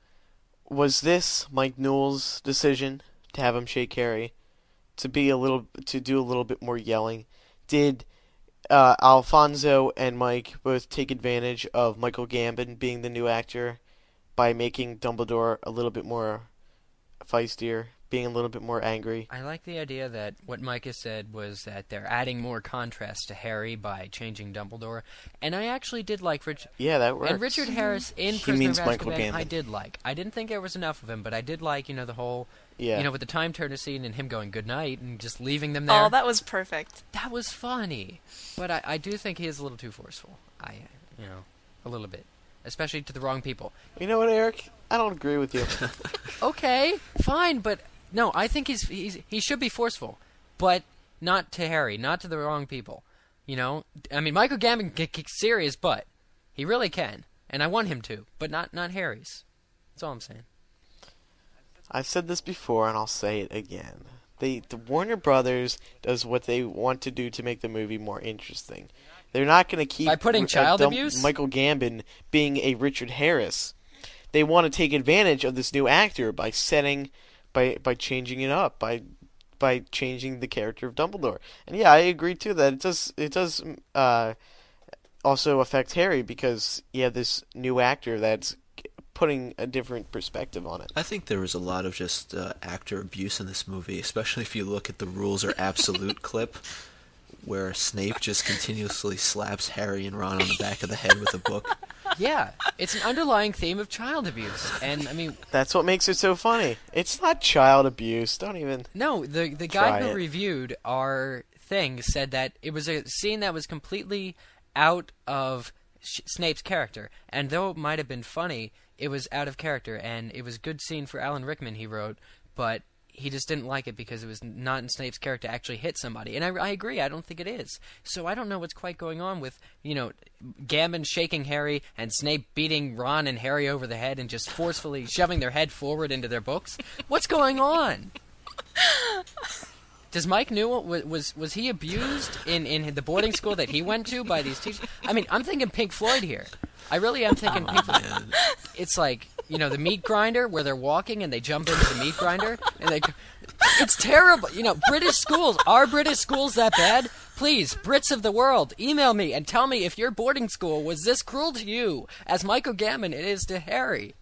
Speaker 1: Was this Mike Newell's decision to have him shake Harry, to be a little, to do a little bit more yelling? Did uh, Alfonso and Mike both take advantage of Michael Gambon being the new actor by making Dumbledore a little bit more feistier, being a little bit more angry?
Speaker 2: I like the idea that what Micah said was that they're adding more contrast to Harry by changing Dumbledore, and I actually did like Rich
Speaker 1: Yeah, that works.
Speaker 2: and Richard Harris in
Speaker 1: He
Speaker 2: Prisoner
Speaker 1: means
Speaker 2: of
Speaker 1: Michael
Speaker 2: Azkaban.
Speaker 1: Gambon.
Speaker 2: I did like. I didn't think there was enough of him, but I did like you know the whole
Speaker 1: Yeah.
Speaker 2: you know with the time turner scene and him going good night and just leaving them oh, there.
Speaker 3: Oh, that was perfect.
Speaker 2: that was funny, but I, I do think he is a little too forceful. I you know a little bit, especially to the wrong people.
Speaker 1: you know what, Eric? I don't agree with you.
Speaker 2: Okay, fine, but no, I think he's, he's he should be forceful, but not to Harry, not to the wrong people. You know, I mean, Michael Gambon can kick serious butt. He really can, and I want him to, but not not Harry's. That's all I'm saying.
Speaker 1: I've said this before and I'll say it again. They the Warner Brothers does what they want to do to make the movie more interesting. They're not going to keep
Speaker 2: By putting
Speaker 1: uh,
Speaker 2: child
Speaker 1: Dum-
Speaker 2: abuse?
Speaker 1: Michael Gambon being a Richard Harris. They want to take advantage of this new actor by setting by by changing it up by by changing the character of Dumbledore. And yeah, I agree too that it does it does uh, also affect Harry because you have this new actor that's putting a different perspective on it.
Speaker 4: I think there was a lot of just uh, actor abuse in this movie, especially if you look at the rules are absolute clip, where Snape just continuously slaps Harry and Ron on the back of the head with a book.
Speaker 2: Yeah, it's an underlying theme of child abuse, and I mean,
Speaker 1: That's what makes it so funny. It's not child abuse. Don't even.
Speaker 2: no, the the guy who
Speaker 1: it.
Speaker 2: reviewed our thing said that it was a scene that was completely out of Sh- Snape's character, and though it might have been funny, it was out of character, and it was a good scene for Alan Rickman. He wrote, but he just didn't like it because it was not in Snape's character to actually hit somebody. And I, I agree, I don't think it is. So I don't know what's quite going on with, you know, Gambon shaking Harry and Snape beating Ron and Harry over the head and just forcefully shoving their head forward into their books. What's going on? Does Mike Newell was was, he abused in, in the boarding school that he went to by these teachers? I mean, I'm thinking Pink Floyd here. I really am thinking Pink Floyd it's like you know the meat grinder where they're walking and they jump into the meat grinder and they it's terrible you know british schools are british schools that bad please brits of the world email me and tell me if your boarding school was this cruel to you as michael gambon it is to harry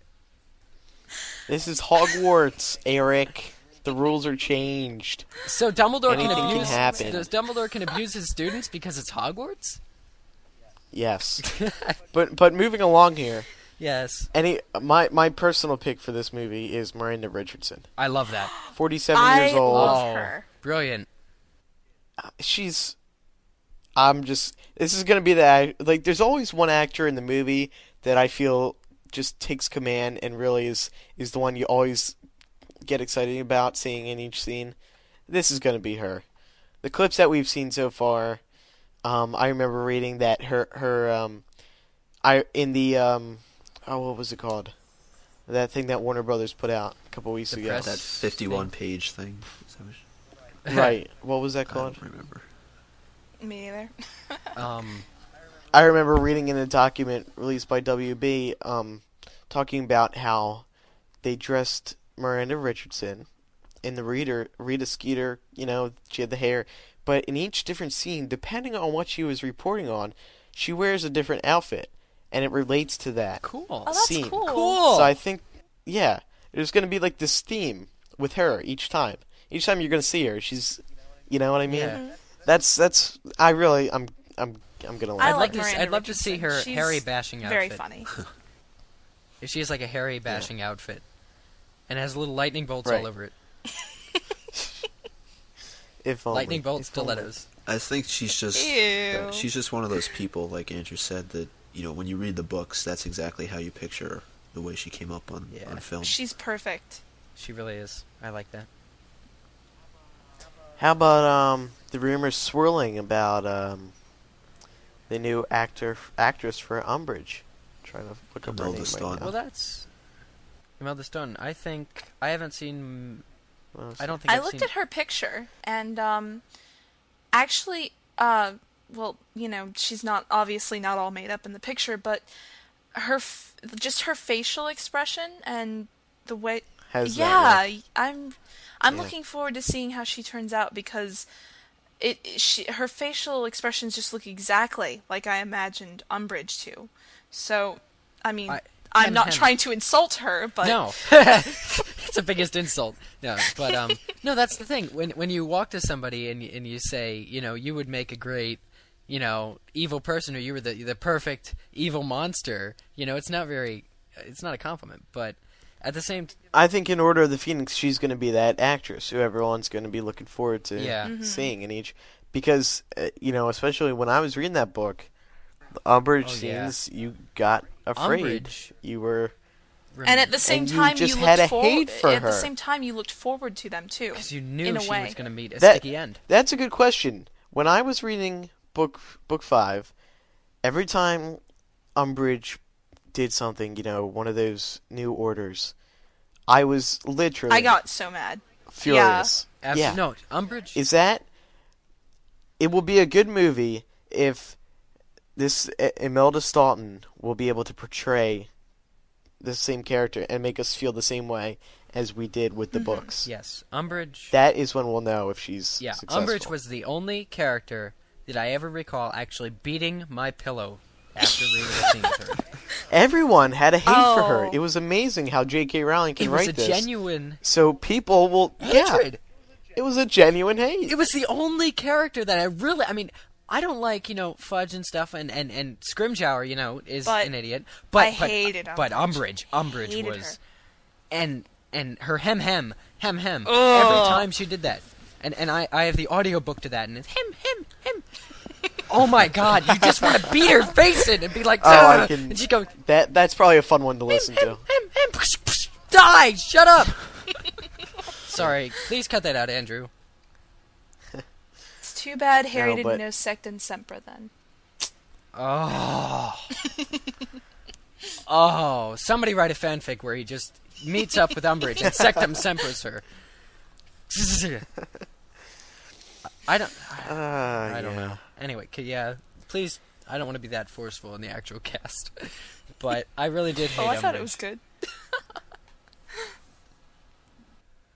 Speaker 1: This is Hogwarts, Eric. The rules are changed.
Speaker 2: so dumbledore can
Speaker 1: Anything can
Speaker 2: abuse
Speaker 1: happen.
Speaker 2: does dumbledore can abuse his students because it's hogwarts
Speaker 1: Yes. but but moving along here,
Speaker 2: yes
Speaker 1: any my my personal pick for this movie is Miranda Richardson.
Speaker 2: i love that
Speaker 1: 47 years old.
Speaker 3: love
Speaker 2: Oh,
Speaker 3: her.
Speaker 2: brilliant
Speaker 1: she's I'm just this is gonna be the like there's always one actor in the movie that I feel just takes command and really is is the one you always get excited about seeing in each scene. This is gonna be her. The clips that we've seen so far, um, I remember reading that her her um, I in the um, oh what was it called? That thing that Warner Brothers put out a couple weeks
Speaker 2: The
Speaker 1: ago.
Speaker 2: press-
Speaker 4: that 51 page thing. Is that what-
Speaker 1: right. What was that called?
Speaker 4: I
Speaker 1: called?
Speaker 4: don't remember.
Speaker 3: Me either.
Speaker 2: um
Speaker 1: I remember reading in a document released by WB, um, talking about how they dressed Miranda Richardson in the reader Rita Skeeter. You know, she had the hair, but in each different scene, depending on what she was reporting on, she wears a different outfit, and it relates to that.
Speaker 2: cool
Speaker 3: Oh, that's
Speaker 1: Scene.
Speaker 3: cool.
Speaker 2: cool
Speaker 1: So I think, yeah, there's going to be like this theme with her each time. Each time you're going to see her, she's, you know what I mean?
Speaker 2: Yeah. Mm-hmm.
Speaker 1: That's that's. I really, I'm, I'm, I'm gonna
Speaker 3: I
Speaker 2: I'd
Speaker 1: like.
Speaker 3: like
Speaker 2: love to. s-
Speaker 3: Miranda
Speaker 2: I'd love to see her
Speaker 3: She's
Speaker 2: Harry bashing outfit.
Speaker 3: Very funny.
Speaker 2: If she has like a Harry bashing outfit and has little lightning bolts
Speaker 1: Right.
Speaker 2: all over it,
Speaker 1: If only.
Speaker 2: lightning bolts,
Speaker 1: If only.
Speaker 2: stilettos.
Speaker 4: I think she's just
Speaker 3: Ew.
Speaker 4: she's just one of those people, like Andrew said, that you know when you read the books, that's exactly how you picture the way she came up on
Speaker 2: Yeah.
Speaker 4: on film.
Speaker 3: She's perfect.
Speaker 2: She really is. I like that.
Speaker 1: How about um the rumors swirling about um the new actor actress for Umbridge? trying to look up her
Speaker 4: Imelda
Speaker 1: name
Speaker 4: Staunton.
Speaker 1: right now.
Speaker 2: Well, that's Imelda Stone. I think I haven't seen.
Speaker 1: Well,
Speaker 2: I don't think
Speaker 3: I
Speaker 2: I've
Speaker 3: looked
Speaker 2: seen.
Speaker 3: at her picture and um actually uh well, you know, she's not obviously not all made up in the picture, but her f- just her facial expression and the way
Speaker 1: Has
Speaker 3: yeah,
Speaker 1: look.
Speaker 3: I'm I'm
Speaker 1: Yeah.
Speaker 3: looking forward to seeing how she turns out because it it- she her facial expressions just look exactly like I imagined Umbridge to. So, I mean,
Speaker 2: I-
Speaker 3: I, am
Speaker 2: hem,
Speaker 3: not
Speaker 2: hem.
Speaker 3: trying to insult her, but
Speaker 2: no, it's the biggest insult. No, but um, no, that's the thing. When when you walk to somebody and and you say, you know, you would make a great, you know, evil person, or you were the the perfect evil monster. You know, it's not very. It's not a compliment, but at the same. T-
Speaker 1: I think in Order of the Phoenix, she's going to be that actress who everyone's going to be looking forward to
Speaker 2: Yeah.
Speaker 3: Mm-hmm.
Speaker 1: seeing in each. Because uh, you know, especially when I was reading that book, the Umbridge
Speaker 2: Oh, yeah.
Speaker 1: scenes, you got afraid.
Speaker 2: Umbridge.
Speaker 1: You were
Speaker 3: and at the same
Speaker 1: And you
Speaker 3: time
Speaker 1: just
Speaker 3: you
Speaker 1: had
Speaker 3: looked
Speaker 1: a
Speaker 3: for-
Speaker 1: hate for
Speaker 3: at
Speaker 1: her.
Speaker 3: the same time you looked forward to them too.
Speaker 2: because you knew
Speaker 3: in a
Speaker 2: she
Speaker 3: way.
Speaker 2: was going to meet a
Speaker 1: That-
Speaker 2: sticky end.
Speaker 1: That's a good question. When I was reading book book five, every time Umbridge did something, you know, one of those new orders, I was literally
Speaker 3: I got so mad.
Speaker 1: furious.
Speaker 2: Absolutely.
Speaker 1: Yeah.
Speaker 2: No, Umbridge.
Speaker 1: Is that? It will be a good movie if this I- Imelda Staunton will be able to portray the same character and make us feel the same way as we did with the mm-hmm. books.
Speaker 2: yes, Umbridge.
Speaker 1: That is when we'll know if she's
Speaker 2: Yeah,
Speaker 1: successful.
Speaker 2: Umbridge was the only character that I ever recall actually beating my pillow after reading a scene with her.
Speaker 1: everyone had a hate for her.
Speaker 3: Oh.
Speaker 1: It was amazing how J.K. Rowling can write this.
Speaker 2: It was a
Speaker 1: this.
Speaker 2: genuine
Speaker 1: so people will yeah,
Speaker 2: hatred.
Speaker 1: it was a genuine hate.
Speaker 2: It was the only character that I really. I mean, I don't like you know Fudge and stuff, and and and Scrimgeour, you know, is
Speaker 3: But
Speaker 2: an idiot. But
Speaker 3: I
Speaker 2: but,
Speaker 3: hated
Speaker 2: But
Speaker 3: Umbridge.
Speaker 2: Umbridge, Umbridge
Speaker 3: Hated
Speaker 2: was,
Speaker 3: her.
Speaker 2: and and her hem hem hem hem
Speaker 3: Ugh.
Speaker 2: every time she did that, and and I I have the audiobook to that, and it's hem hem hem. Oh my God! You just want to beat her face in and be like,
Speaker 1: Oh, I can-
Speaker 2: and she goes,
Speaker 1: that that's probably a fun one to listen to.
Speaker 2: hem, hem, psh, psh, die! Shut up. Sorry, please cut that out, Andrew.
Speaker 3: It's too bad Harry
Speaker 1: No,
Speaker 3: didn't
Speaker 1: but-
Speaker 3: know Sectum Sempra then.
Speaker 2: Oh. oh, somebody write a fanfic where he just meets up with Umbridge and Sectum Sempra's her. I don't.
Speaker 1: Uh,
Speaker 2: I don't
Speaker 1: yeah.
Speaker 2: know. Anyway, yeah, please. I don't want to be that forceful in the actual cast, but I really did hate
Speaker 3: Oh, I thought it was good.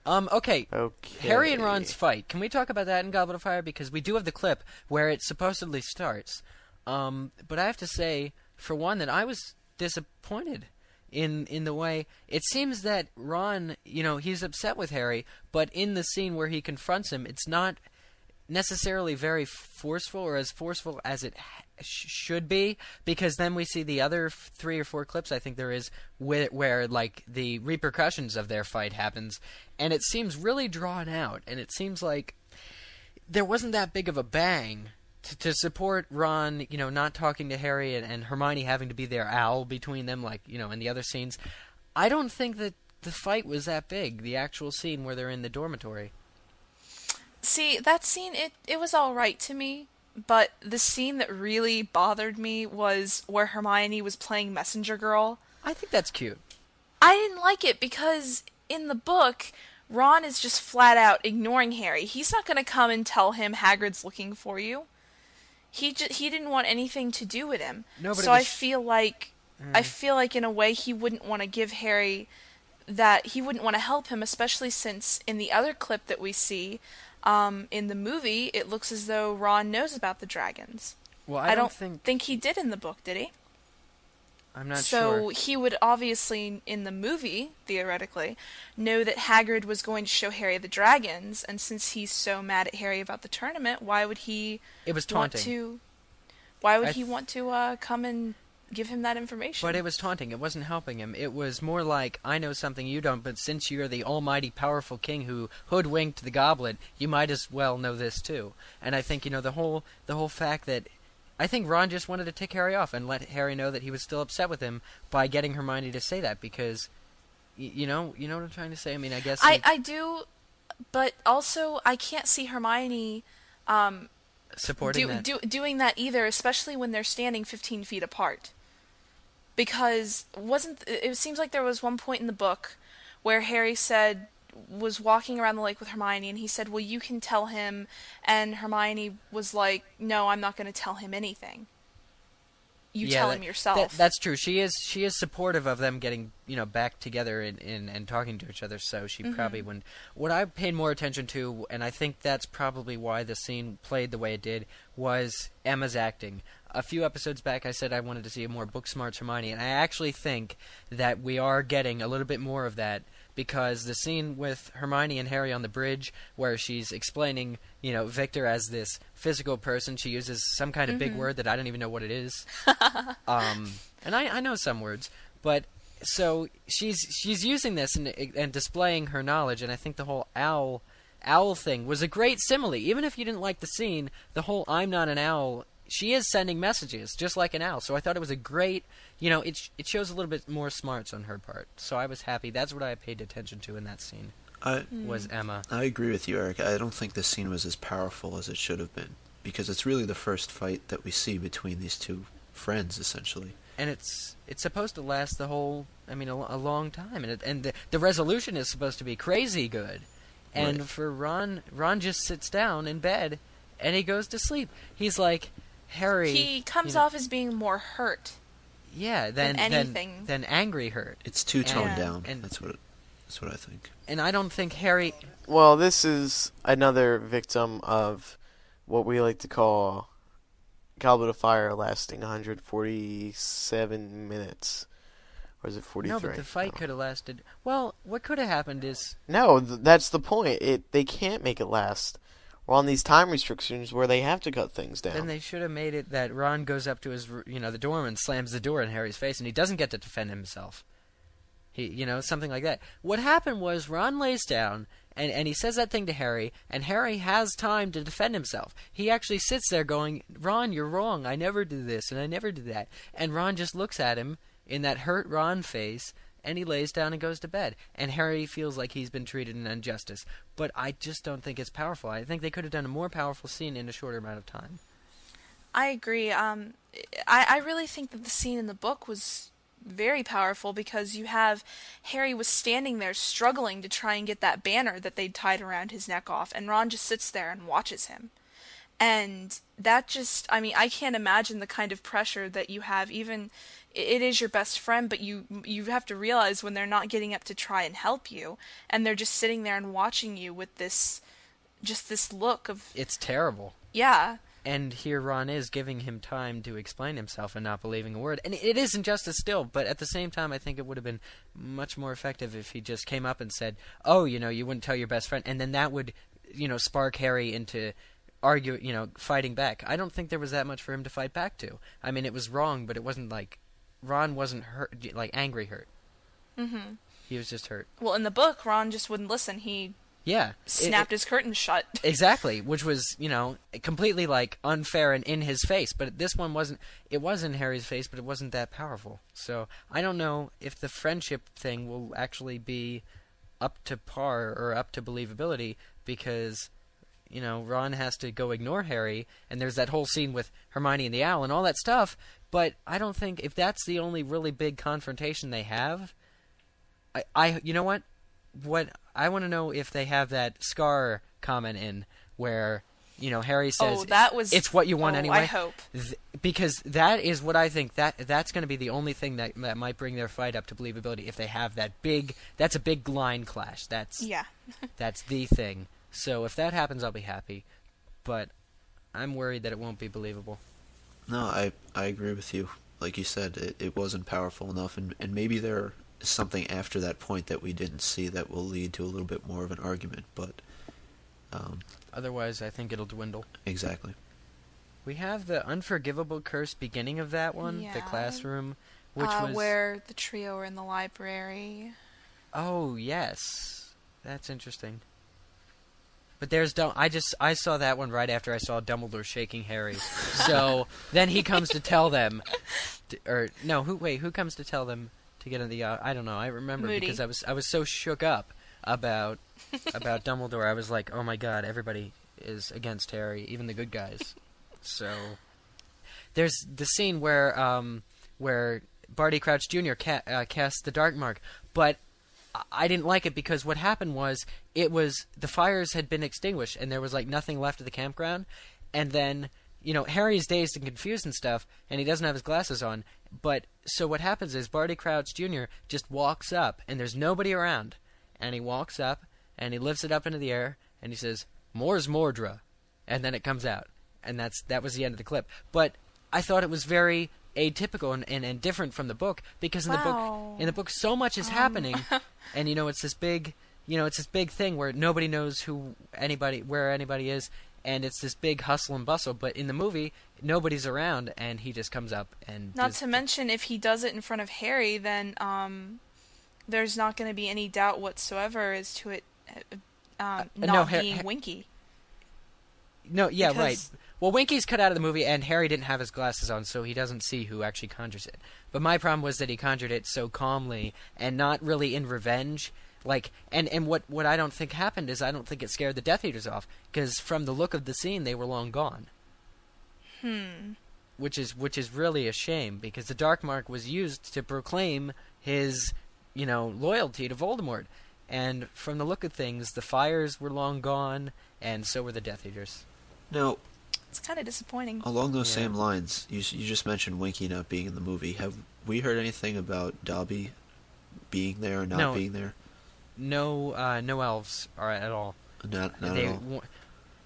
Speaker 2: Um. Okay.
Speaker 1: Okay.
Speaker 2: Harry and Ron's fight. Can we talk about that in Goblet of Fire? Because we do have the clip where it supposedly starts. Um, but I have to say, for one, that I was disappointed in in the way it seems that Ron, you know, he's upset with Harry, but in the scene where he confronts him, it's not necessarily very forceful or as forceful as it sh- should be because then we see the other f- three or four clips I think there is where, where like the repercussions of their fight happens and it seems really drawn out and it seems like there wasn't that big of a bang to, to support Ron, you know, not talking to Harry and, and Hermione having to be their owl between them, like you know, in the other scenes. I don't think that the fight was that big. The actual scene where they're in the dormitory.
Speaker 3: See, that scene it it was all right to me, but the scene that really bothered me was where Hermione was playing messenger girl.
Speaker 2: I think that's cute.
Speaker 3: I didn't like it because in the book, Ron is just flat out ignoring Harry. He's not going to come and tell him Hagrid's looking for you. He he didn't want anything to do with him.
Speaker 2: No,
Speaker 3: so I feel like I mm. feel like in a way he wouldn't want to give Harry that he wouldn't want to help him, especially since in the other clip that we see um, in the movie, it looks as though Ron knows about the dragons.
Speaker 2: Well,
Speaker 3: I,
Speaker 2: I,
Speaker 3: don't
Speaker 2: think,
Speaker 3: think he did in the book, did he?
Speaker 2: I'm not
Speaker 3: so
Speaker 2: sure.
Speaker 3: So he would obviously, in the movie, theoretically, know that Hagrid was going to show Harry the dragons, and since he's so mad at Harry about the tournament, why would he
Speaker 2: It was
Speaker 3: want
Speaker 2: taunting.
Speaker 3: to? Why would he want to uh, come and give him that information?
Speaker 2: But it was taunting. It wasn't helping him. It was more like, I know something you don't, but since you're the almighty powerful king who hoodwinked the goblet, you might as well know this too. And I think, you know, the whole the whole fact that I think Ron just wanted to tick Harry off and let Harry know that he was still upset with him by getting Hermione to say that because you know, you know what I'm trying to say? I mean, I guess
Speaker 3: I, I do, but also I can't see Hermione um,
Speaker 2: supporting
Speaker 3: do,
Speaker 2: that.
Speaker 3: do, doing that either, especially when they're standing 15 feet apart. Because wasn't it seems like there was one point in the book where Harry said was walking around the lake with Hermione and he said, "Well, you can tell him." And Hermione was like, "No, I'm not going to tell him anything. You
Speaker 2: Yeah,
Speaker 3: tell
Speaker 2: that-
Speaker 3: him yourself."
Speaker 2: that- that's true. She is she is supportive of them getting you know back together and, and, and talking to each other. So she
Speaker 3: Mm-hmm.
Speaker 2: probably wouldn't. What I paid more attention to, and I think that's probably why the scene played the way it did, was Emma's acting. A few episodes back, I said I wanted to see a more book smart Hermione, and I actually think that we are getting a little bit more of that because the scene with Hermione and Harry on the bridge, where she's explaining, you know, Victor as this physical person, she uses some kind of big word that I don't even know what it is. um, and I, I know some words, but so she's she's using this and, and displaying her knowledge, and I think the whole owl owl thing was a great simile. Even if you didn't like the scene, the whole "I'm not an owl." She is sending messages just like an owl, so I thought it was a great. You know, it sh- it shows a little bit more smarts on her part, so I was happy. That's what I paid attention to in that scene
Speaker 4: I
Speaker 2: was hmm. Emma.
Speaker 4: I agree with you, Eric. I don't think this scene was as powerful as it should have been because it's really the first fight that we see between these two friends, essentially.
Speaker 2: and it's it's supposed to last the whole I mean a, a long time and it, and the, the resolution is supposed to be crazy good and
Speaker 4: Right.
Speaker 2: for Ron Ron just sits down in bed and he goes to sleep he's like Harry
Speaker 3: he comes
Speaker 2: you know,
Speaker 3: off as being more hurt.
Speaker 2: yeah than
Speaker 3: than
Speaker 2: than,
Speaker 3: anything.
Speaker 2: than angry hurt
Speaker 4: It's too toned
Speaker 3: And-
Speaker 4: down.
Speaker 2: and-
Speaker 4: that's what. That's what I think.
Speaker 2: and I don't think Harry
Speaker 1: Well, this is another victim of what we like to call Goblet of Fire lasting 147 minutes. Or is it 43?
Speaker 2: No, but the fight could have lasted. Well, what could have happened is
Speaker 1: No, th- that's the point. It they can't make it last. We're on these time restrictions where they have to cut things down.
Speaker 2: then they should have made it that Ron goes up to his, you know, the dorm and slams the door in Harry's face, and he doesn't get to defend himself. He, you know, something like that. What happened was Ron lays down and and he says that thing to Harry, and Harry has time to defend himself. He actually sits there going, "Ron, you're wrong. I never do this, and I never do that." And Ron just looks at him in that hurt Ron face, and he lays down and goes to bed. And Harry feels like he's been treated in injustice. But I just don't think it's powerful. I think they could have done a more powerful scene in a shorter amount of time.
Speaker 3: I agree. Um, I, I really think that the scene in the book was very powerful because you have Harry was standing there struggling to try and get that banner that they'd tied around his neck off, and Ron just sits there and watches him. And that just, I mean, I can't imagine the kind of pressure that you have. Even it is your best friend, but you you have to realize when they're not getting up to try and help you, and they're just sitting there and watching you with this, just this look of
Speaker 2: It's terrible.
Speaker 3: yeah.
Speaker 2: And here Ron is giving him time to explain himself and not believing a word. And it is injustice still, but at the same time, I think it would have been much more effective if he just came up and said, "Oh, you know, you wouldn't tell your best friend," and then that would, you know, spark Harry into argue, you know, fighting back. I don't think there was that much for him to fight back to. I mean, it was wrong, but it wasn't like Ron wasn't hurt, like angry hurt.
Speaker 3: Mm-hmm.
Speaker 2: He was just hurt.
Speaker 3: Well, in the book, Ron just wouldn't listen. He
Speaker 2: Yeah, It-
Speaker 3: snapped his curtains shut.
Speaker 2: Exactly, which was you know completely like unfair and in his face. But this one wasn't. It was in Harry's face, but it wasn't that powerful. So I don't know if the friendship thing will actually be up to par or up to believability because you know Ron has to go ignore Harry, and there's that whole scene with Hermione and the owl and all that stuff. But I don't think if that's the only really big confrontation they have, I, I you know what what I want to know if they have that Scar comment in where you know Harry oh, says
Speaker 3: oh, that was.
Speaker 2: it's what you want
Speaker 3: oh,
Speaker 2: anyway.
Speaker 3: I hope.
Speaker 2: Th- because that is what I think that that's going to be the only thing that that might bring their fight up to believability if they have that big that's a big line clash. That's
Speaker 3: Yeah.
Speaker 2: that's the thing. So if that happens, I'll be happy. But I'm worried that it won't be believable.
Speaker 4: No, I I agree with you. Like you said, it, it wasn't powerful enough, and and maybe there is something after that point that we didn't see that will lead to a little bit more of an argument. But um,
Speaker 2: Otherwise, I think it'll dwindle.
Speaker 4: exactly.
Speaker 2: We have the unforgivable curse beginning of that one, the classroom, which
Speaker 3: uh,
Speaker 2: was
Speaker 3: where the trio are in the library.
Speaker 2: Oh yes, that's interesting. But there's Dum- I just I saw that one right after I saw Dumbledore shaking Harry. So then he comes to tell them, to, or no, who wait who comes to tell them to get in the uh, I don't know I remember
Speaker 3: Moody.
Speaker 2: because I was I was so shook up about about Dumbledore. I was like, oh my god, everybody is against Harry, even the good guys. So there's the scene where um where Barty Crouch Jr. Ca- uh, casts the Dark Mark, but I- didn't like it because what happened was it was the fires had been extinguished and there was like nothing left of the campground, and then you know Harry's dazed and confused and stuff, and he doesn't have his glasses on. But so what happens is Barty Crouch Jr. just walks up and there's nobody around, and he walks up and he lifts it up into the air and he says, "Morsmordre," and then it comes out, and that's that was the end of the clip. But I thought it was very atypical and, and, and different from the book because in the book in the book so much is
Speaker 3: Um.
Speaker 2: happening and you know it's this big you know it's this big thing where nobody knows who anybody where anybody is and it's this big hustle and bustle but in the movie nobody's around and he just comes up and
Speaker 3: Not to mention, if he does it in front of Harry, then um, there's not going to be any doubt whatsoever as to it uh, um,
Speaker 2: no,
Speaker 3: not
Speaker 2: Har-
Speaker 3: being
Speaker 2: Har-
Speaker 3: Winky.
Speaker 2: no yeah right
Speaker 3: because-
Speaker 2: well winky's cut out of the movie and harry didn't have his glasses on so he doesn't see who actually conjures it. But my problem was that he conjured it so calmly and not really in revenge. Like and and what what i don't think happened is i don't think it scared the death eaters off because from the look of the scene they were long gone.
Speaker 3: Hmm.
Speaker 2: which is which is really a shame because the dark mark was used to proclaim his you know loyalty to Voldemort. And from the look of things the fires were long gone and so were the death eaters.
Speaker 4: Now,
Speaker 3: It's kind of disappointing.
Speaker 4: along those
Speaker 2: Yeah.
Speaker 4: same lines, you you just mentioned Winky not being in the movie. Have we heard anything about Dobby being there or not
Speaker 2: No.
Speaker 4: being there?
Speaker 2: no uh no elves are at all
Speaker 4: Not not
Speaker 2: they
Speaker 4: at all.
Speaker 2: wa-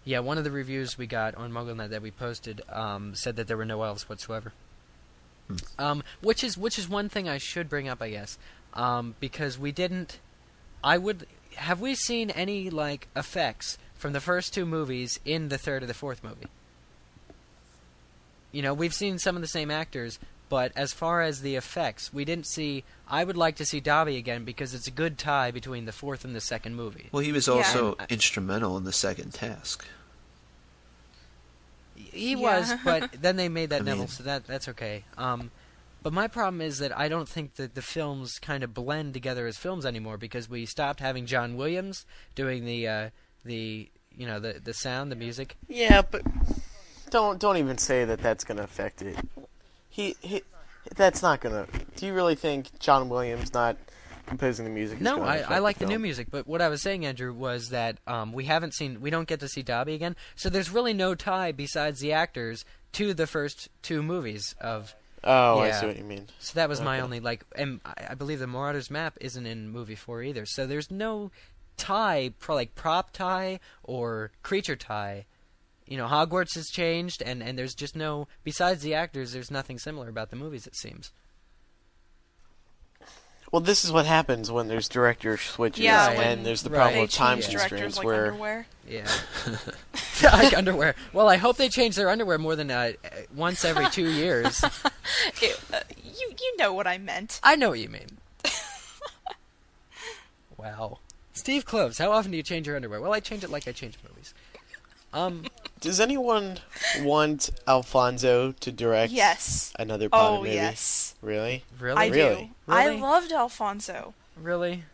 Speaker 2: Yeah, one of the reviews we got on MuggleNet that we posted um, said that there were no elves whatsoever. Um, which is which is one thing I should bring up, I guess, um, because we didn't. I would have we seen any like effects from the first two movies in the third or the fourth movie. You know, we've seen some of the same actors, but as far as the effects, we didn't see. I would like to see Dobby again because it's a good tie between the fourth and the second movie.
Speaker 4: Well, he was also
Speaker 2: And I-
Speaker 4: instrumental in the second task.
Speaker 2: He
Speaker 3: Yeah.
Speaker 2: was, but then they made that
Speaker 4: I
Speaker 2: Neville,
Speaker 4: mean-
Speaker 2: so that that's okay. Um, but my problem is that I don't think that the films kind of blend together as films anymore because we stopped having John Williams doing the uh, the you know the the sound, the music.
Speaker 1: Yeah, but don't don't even say that that's going to affect it. He, he that's not going to. Do you really think John Williams not composing the music? is
Speaker 2: No, I, I like the new music, but what I was saying, Andrew, was that um, we haven't seen, we don't get to see Dobby again, so there's really no tie besides the actors to the first two movies of.
Speaker 1: Oh, I see what you mean.
Speaker 2: So that was my only like, and I I believe the Marauders map isn't in movie four either. So there's no tie, pro, like prop tie or creature tie. You know, Hogwarts has changed, and and there's just no. Besides the actors, there's nothing similar about the movies. It seems.
Speaker 1: Well, this is what happens when there's director switches,
Speaker 3: Yeah,
Speaker 2: when-
Speaker 1: and there's the
Speaker 2: right.
Speaker 1: problem
Speaker 3: They
Speaker 1: with time
Speaker 3: change directors
Speaker 1: constraints
Speaker 3: like
Speaker 1: where
Speaker 3: underwear.
Speaker 2: Yeah. like underwear. Well, I hope they change their underwear more than uh, once every two years.
Speaker 3: It, uh, you you know what I meant.
Speaker 2: I know what you mean. wow. Steve Kloves, how often do you change your underwear? Well, I change it like I change movies. Um,
Speaker 1: does anyone want Alfonso to direct
Speaker 3: Yes.
Speaker 1: another Potter
Speaker 3: Oh
Speaker 1: movie?
Speaker 3: yes.
Speaker 1: Really?
Speaker 2: really?
Speaker 3: I
Speaker 1: Really?
Speaker 3: do. I loved Alfonso.
Speaker 2: Really?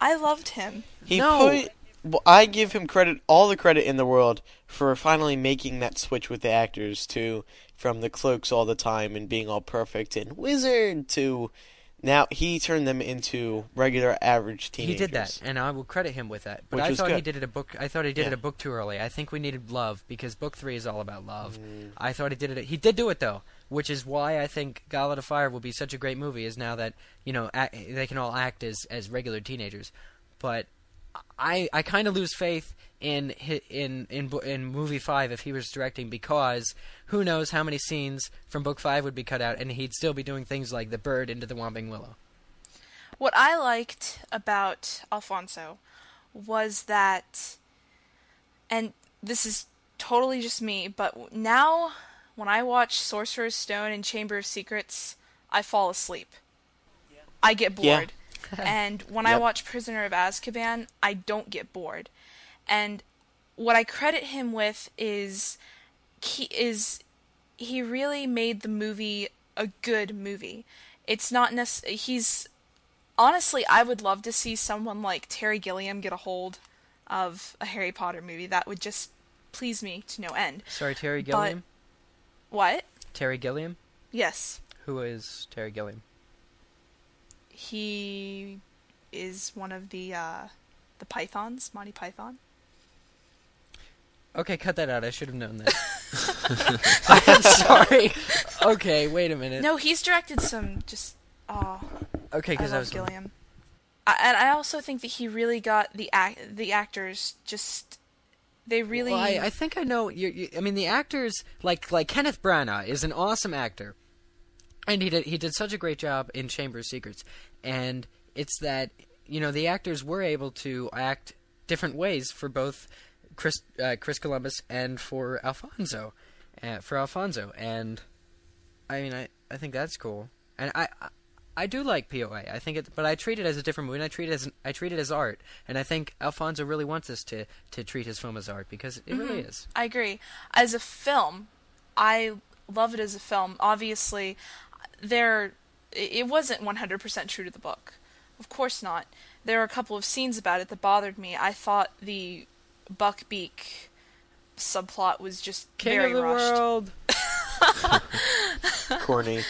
Speaker 3: I loved him.
Speaker 1: He
Speaker 2: No.
Speaker 1: put. Well, I give him credit, all the credit in the world, for finally making that switch with the actors to from the cloaks all the time and being all perfect and wizard to now he turned them into regular average teenagers.
Speaker 2: He did that, and I will credit him with that. But
Speaker 1: Which
Speaker 2: I thought he did it a book. I thought he did it a book too early. I think we needed love because book three is all about love.
Speaker 1: Mm.
Speaker 2: I thought he did it. He did do it though, which is why I think Goblet of Fire will be such a great movie. Is now that you know act, they can all act as as regular teenagers, but I I kind of lose faith in in in in movie five if he was directing because who knows how many scenes from book five would be cut out and he'd still be doing things like the bird into the Whomping Willow.
Speaker 3: What I liked about Alfonso was that, and this is totally just me, but now when I watch Sorcerer's Stone and Chamber of Secrets, I fall asleep. I get
Speaker 1: Yeah.
Speaker 3: bored. and when I watch Prisoner of Azkaban, I don't get bored. And what I credit him with is he is he really made the movie a good movie. It's not necessarily he's honestly I would love to see someone like Terry Gilliam get a hold of a Harry Potter movie. That would just please me to no end.
Speaker 2: Sorry, Terry
Speaker 3: But-
Speaker 2: Gilliam.
Speaker 3: What?
Speaker 2: Terry Gilliam.
Speaker 3: Yes.
Speaker 2: Who is Terry Gilliam?
Speaker 3: He is one of the uh the Pythons, Monty Python.
Speaker 2: Okay, cut that out. I should have known that. I'm sorry. Okay, wait a minute.
Speaker 3: No, he's directed some just oh
Speaker 2: Okay, because I,
Speaker 3: love
Speaker 2: was
Speaker 3: Gilliam. I, and I also think that he really got the act the actors just they really
Speaker 2: Well, I, I think I know. You, you, I mean, the actors like like Kenneth Branagh is an awesome actor, and he did he did such a great job in Chamber of Secrets. And it's that you know the actors were able to act different ways for both Chris uh, Chris Columbus and for Alfonso, uh, for Alfonso. And I mean, I I think that's cool. And I. I I do like POA. I think it, but I treat it as a different movie. And I treat it as I treat it as art, and I think Alfonso really wants us to to treat his film as art because it really is.
Speaker 3: I agree. As a film, I love it as a film. Obviously, there it wasn't 100% true to the book. Of course not. There are a couple of scenes about it that bothered me. I thought the Buckbeak subplot was just
Speaker 2: King
Speaker 3: very
Speaker 2: of the
Speaker 3: rushed.
Speaker 2: world.
Speaker 1: Corny.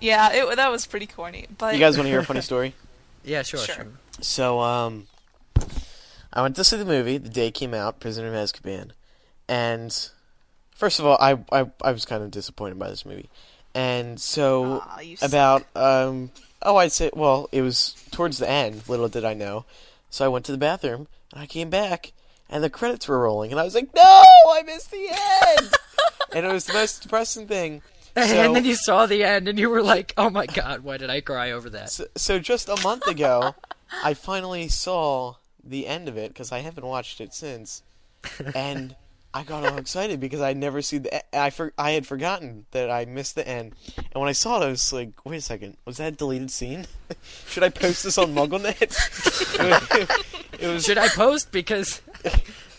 Speaker 3: Yeah, it, that was pretty corny. But
Speaker 1: You guys want to hear a funny story?
Speaker 2: Yeah, sure,
Speaker 3: Sure.
Speaker 2: sure.
Speaker 1: So, um, I went to see the movie the day it came out, Prisoner of Azkaban, and first of all, I I, I was kind of disappointed by this movie, and so
Speaker 3: Aw, you
Speaker 1: about um oh I'd say well it was towards the end. Little did I know, so I went to the bathroom and I came back and the credits were rolling, and I was like, "No, I missed the end!" and it was the most depressing thing.
Speaker 2: and then you saw the end, and you were like, "Oh my god, why did I cry over that?"
Speaker 1: So, so just a month ago, I finally saw the end of it because I haven't watched it since, and I got all excited because I'd never seen the. I for, I had forgotten that I missed the end, and when I saw it, I was like, "Wait a second, was that a deleted scene? Should I post this on MuggleNet?" it was
Speaker 2: Should I post because?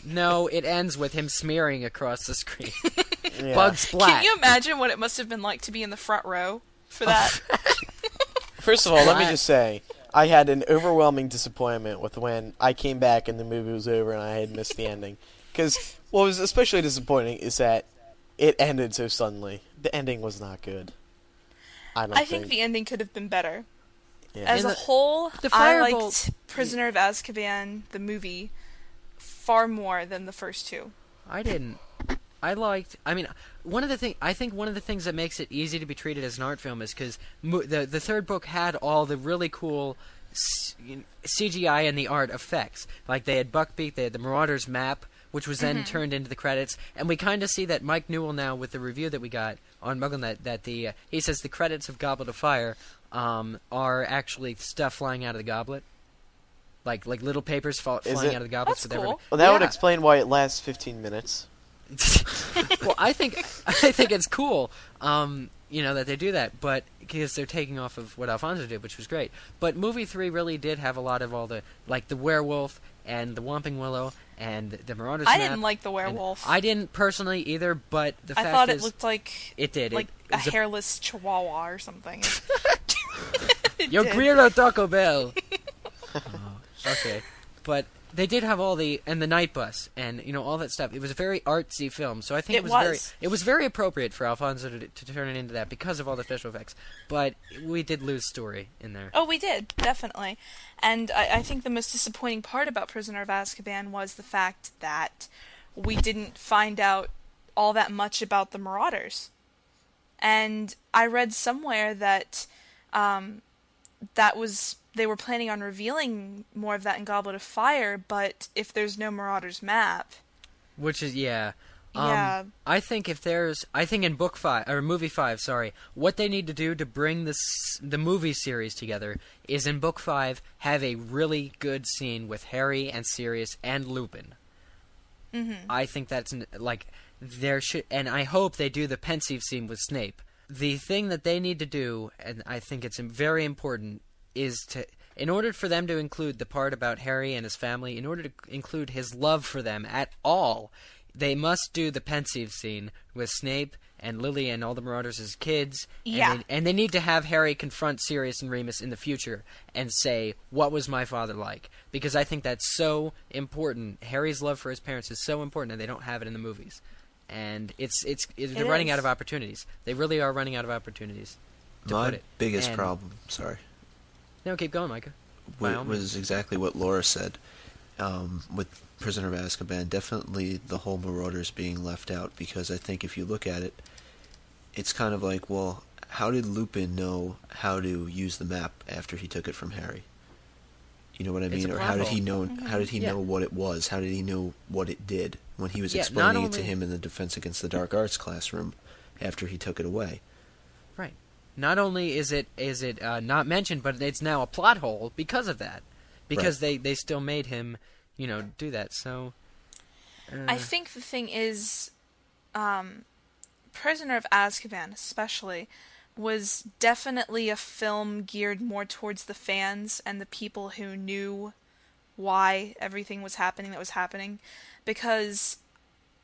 Speaker 2: No, it ends with him smearing across the screen.
Speaker 1: yeah.
Speaker 2: Bugs Black.
Speaker 3: Can you imagine what it must have been like to be in the front row for that?
Speaker 1: First of all, let me just say. I had an overwhelming disappointment with when I came back and the movie was over and I had missed the ending. Because what was especially disappointing is that it ended so suddenly. The ending was not good. I don't
Speaker 3: I think the ending could have been better.
Speaker 1: yeah.
Speaker 3: As
Speaker 2: In
Speaker 3: a
Speaker 2: the-
Speaker 3: whole,
Speaker 2: the
Speaker 3: I liked Prisoner of Azkaban, the movie, far more than the first two.
Speaker 2: I didn't. I liked. I mean, one of the thing. I think one of the things that makes it easy to be treated as an art film is because mo- the the third book had all the really cool know, CGI and the art effects. Like they had Buckbeak, they had the Marauders map, which was then turned into the credits, and we kind of see that Mike Newell now with the review that we got on MuggleNet that the uh, he says the credits of Goblet of Fire um, are actually stuff flying out of the goblet. Like like little papers fall, flying
Speaker 1: it?
Speaker 2: out of the goblets
Speaker 3: That's
Speaker 2: with everybody.
Speaker 3: cool.
Speaker 1: well, that would explain why it lasts 15 minutes.
Speaker 2: well, I think I think it's cool, um, you know, that they do that, but because they're taking off of what Alfonso did, which was great. But movie three really did have a lot of all the like the werewolf and the Whomping Willow and the Marauders.
Speaker 3: I
Speaker 2: map,
Speaker 3: didn't like the werewolf.
Speaker 2: I didn't personally either, but the
Speaker 3: I
Speaker 2: fact
Speaker 3: thought
Speaker 2: is,
Speaker 3: it looked like
Speaker 2: it did.
Speaker 3: like
Speaker 2: it,
Speaker 3: a
Speaker 2: it was
Speaker 3: hairless chihuahua or something. It
Speaker 2: Yo
Speaker 3: did.
Speaker 2: quiero Taco Bell. Oh, okay, but they did have all the and the night bus and you know all that stuff. It was a very artsy film, so I think it,
Speaker 3: It
Speaker 2: was, very it was very appropriate for Alfonso to, to turn it into that because of all the special effects. But we did lose story in there.
Speaker 3: Oh, we did definitely, and I, I think the most disappointing part about Prisoner of Azkaban was the fact that we didn't find out all that much about the Marauders. And I read somewhere that um, that was they were planning on revealing more of that in Goblet of Fire, but if there's no Marauders map,
Speaker 2: Which is yeah. Um,
Speaker 3: Yeah.
Speaker 2: I think if there's, I think in book five or movie five, sorry, what they need to do to bring this the movie series together is in book five have a really good scene with Harry and Sirius and Lupin.
Speaker 3: Mm-hmm.
Speaker 2: I think that's like there should, and I hope they do the Pensieve scene with Snape. The thing that they need to do, and I think it's very important, is to, in order for them to include the part about Harry and his family, in order to include his love for them at all, they must do the Pensieve scene with Snape and Lily and all the Marauders as kids.
Speaker 3: Yeah.
Speaker 2: And they, and they need to have Harry confront Sirius and Remus in the future and say, "What was my father like?" Because I think that's so important. Harry's love for his parents is so important, and they don't have it in the movies. And it's it's, it's they're
Speaker 3: It
Speaker 2: running
Speaker 3: is.
Speaker 2: out of opportunities. They really are running out of opportunities. To
Speaker 4: My
Speaker 2: put it.
Speaker 4: biggest
Speaker 2: And-
Speaker 4: problem, sorry,
Speaker 2: No, keep going, Micah. By
Speaker 4: wa-
Speaker 2: all
Speaker 4: was exactly what Laura said. Um, with Prisoner of Azkaban, definitely the whole Marauders being left out because I think if you look at it, it's kind of like, well, how did Lupin know how to use the map after he took it from Harry? You know what I mean? Or how did he know? How did he
Speaker 2: Yeah.
Speaker 4: know what it was? How did he know what it did when he was
Speaker 2: Yeah, not
Speaker 4: explaining it to him in the Defense Against the Dark Arts classroom after he took it away?
Speaker 2: Right. Not only is it is it uh, not mentioned, but it's now a plot hole because of that. Because they they still made him, you know, do that. So. Uh,
Speaker 3: I think the thing is, um, Prisoner of Azkaban, especially, was definitely a film geared more towards the fans and the people who knew why everything was happening that was happening. Because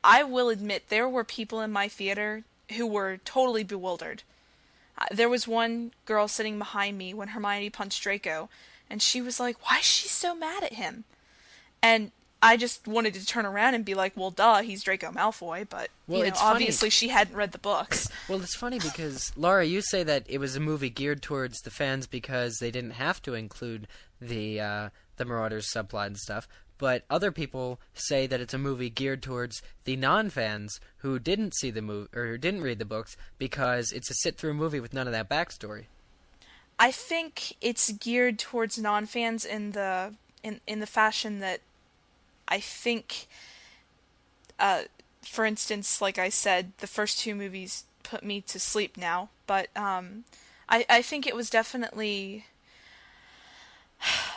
Speaker 3: I will admit, there were people in my theater who were totally bewildered. There was one girl sitting behind me when Hermione punched Draco, and she was like, Why is she so mad at him? And I just wanted to turn around and be like, well, duh, he's Draco Malfoy, but
Speaker 2: Well,
Speaker 3: you know,
Speaker 2: it's funny.
Speaker 3: obviously she hadn't read the books.
Speaker 2: Well, it's funny because Laura, you say that it was a movie geared towards the fans because they didn't have to include the uh, the Marauders subplot and stuff. But other people say that it's a movie geared towards the non-fans who didn't see the movie or didn't read the books because it's a sit-through movie with none of that backstory.
Speaker 3: I think it's geared towards non-fans in the in in the fashion that I think, uh, for instance, like I said, the first two movies put me to sleep now, but um, I, I think it was definitely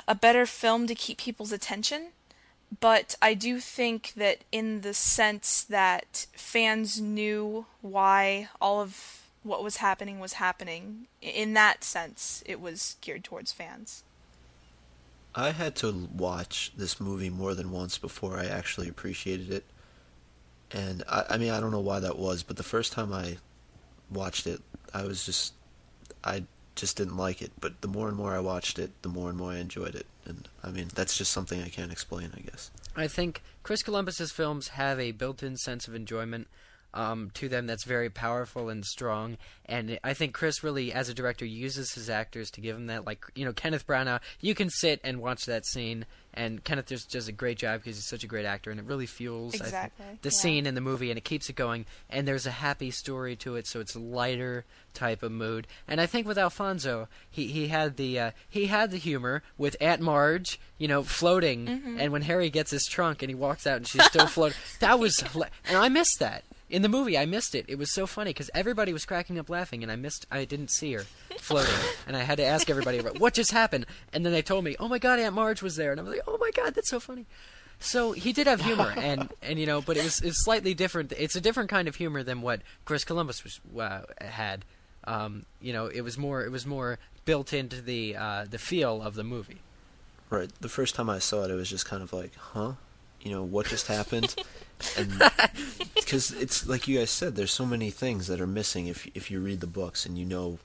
Speaker 3: a better film to keep people's attention. But I do think that in the sense that fans knew why all of what was happening was happening, in that sense, it was geared towards fans.
Speaker 4: I had to watch this movie more than once before I actually appreciated it. And I, I mean, I don't know why that was, but the first time I watched it, I was just, I just didn't like it. But the more and more I watched it, the more and more I enjoyed it. And I mean, that's just something I can't explain, I guess.
Speaker 2: I think Chris Columbus's films have a built-in sense of enjoyment um, to them that's very powerful and strong. And I think Chris really, as a director, uses his actors to give them that. Like you know, Kenneth Branagh, you can sit and watch that scene, and Kenneth just does a great job because he's such a great actor, and it really fuels think,
Speaker 3: Exactly,
Speaker 2: the
Speaker 3: yeah.
Speaker 2: scene in the movie, and it keeps it going. And there's a happy story to it, so it's a lighter type of mood. And I think with Alfonso, he he had the uh, he had the humor with Aunt Marge, you know, floating,
Speaker 3: Mm-hmm.
Speaker 2: and when Harry gets his trunk and he walks out and she's still floating. That was, and I missed that in the movie. I missed it. It was so funny because everybody was cracking up laughing, and I missed. I didn't see her floating, and I had to ask everybody what just happened. And then they told me, "Oh my God, Aunt Marge was there," and I was like, "Oh my God, that's so funny." So he did have humor, and and you know, but it was it's slightly different. It's a different kind of humor than what Chris Columbus was uh, had. Um, you know, it was more it was more built into the uh, the feel of the movie.
Speaker 4: Right. The first time I saw it, it was just kind of like, huh? You know, what just happened? and because it's like you guys said, there's so many things that are missing if if you read the books and you know,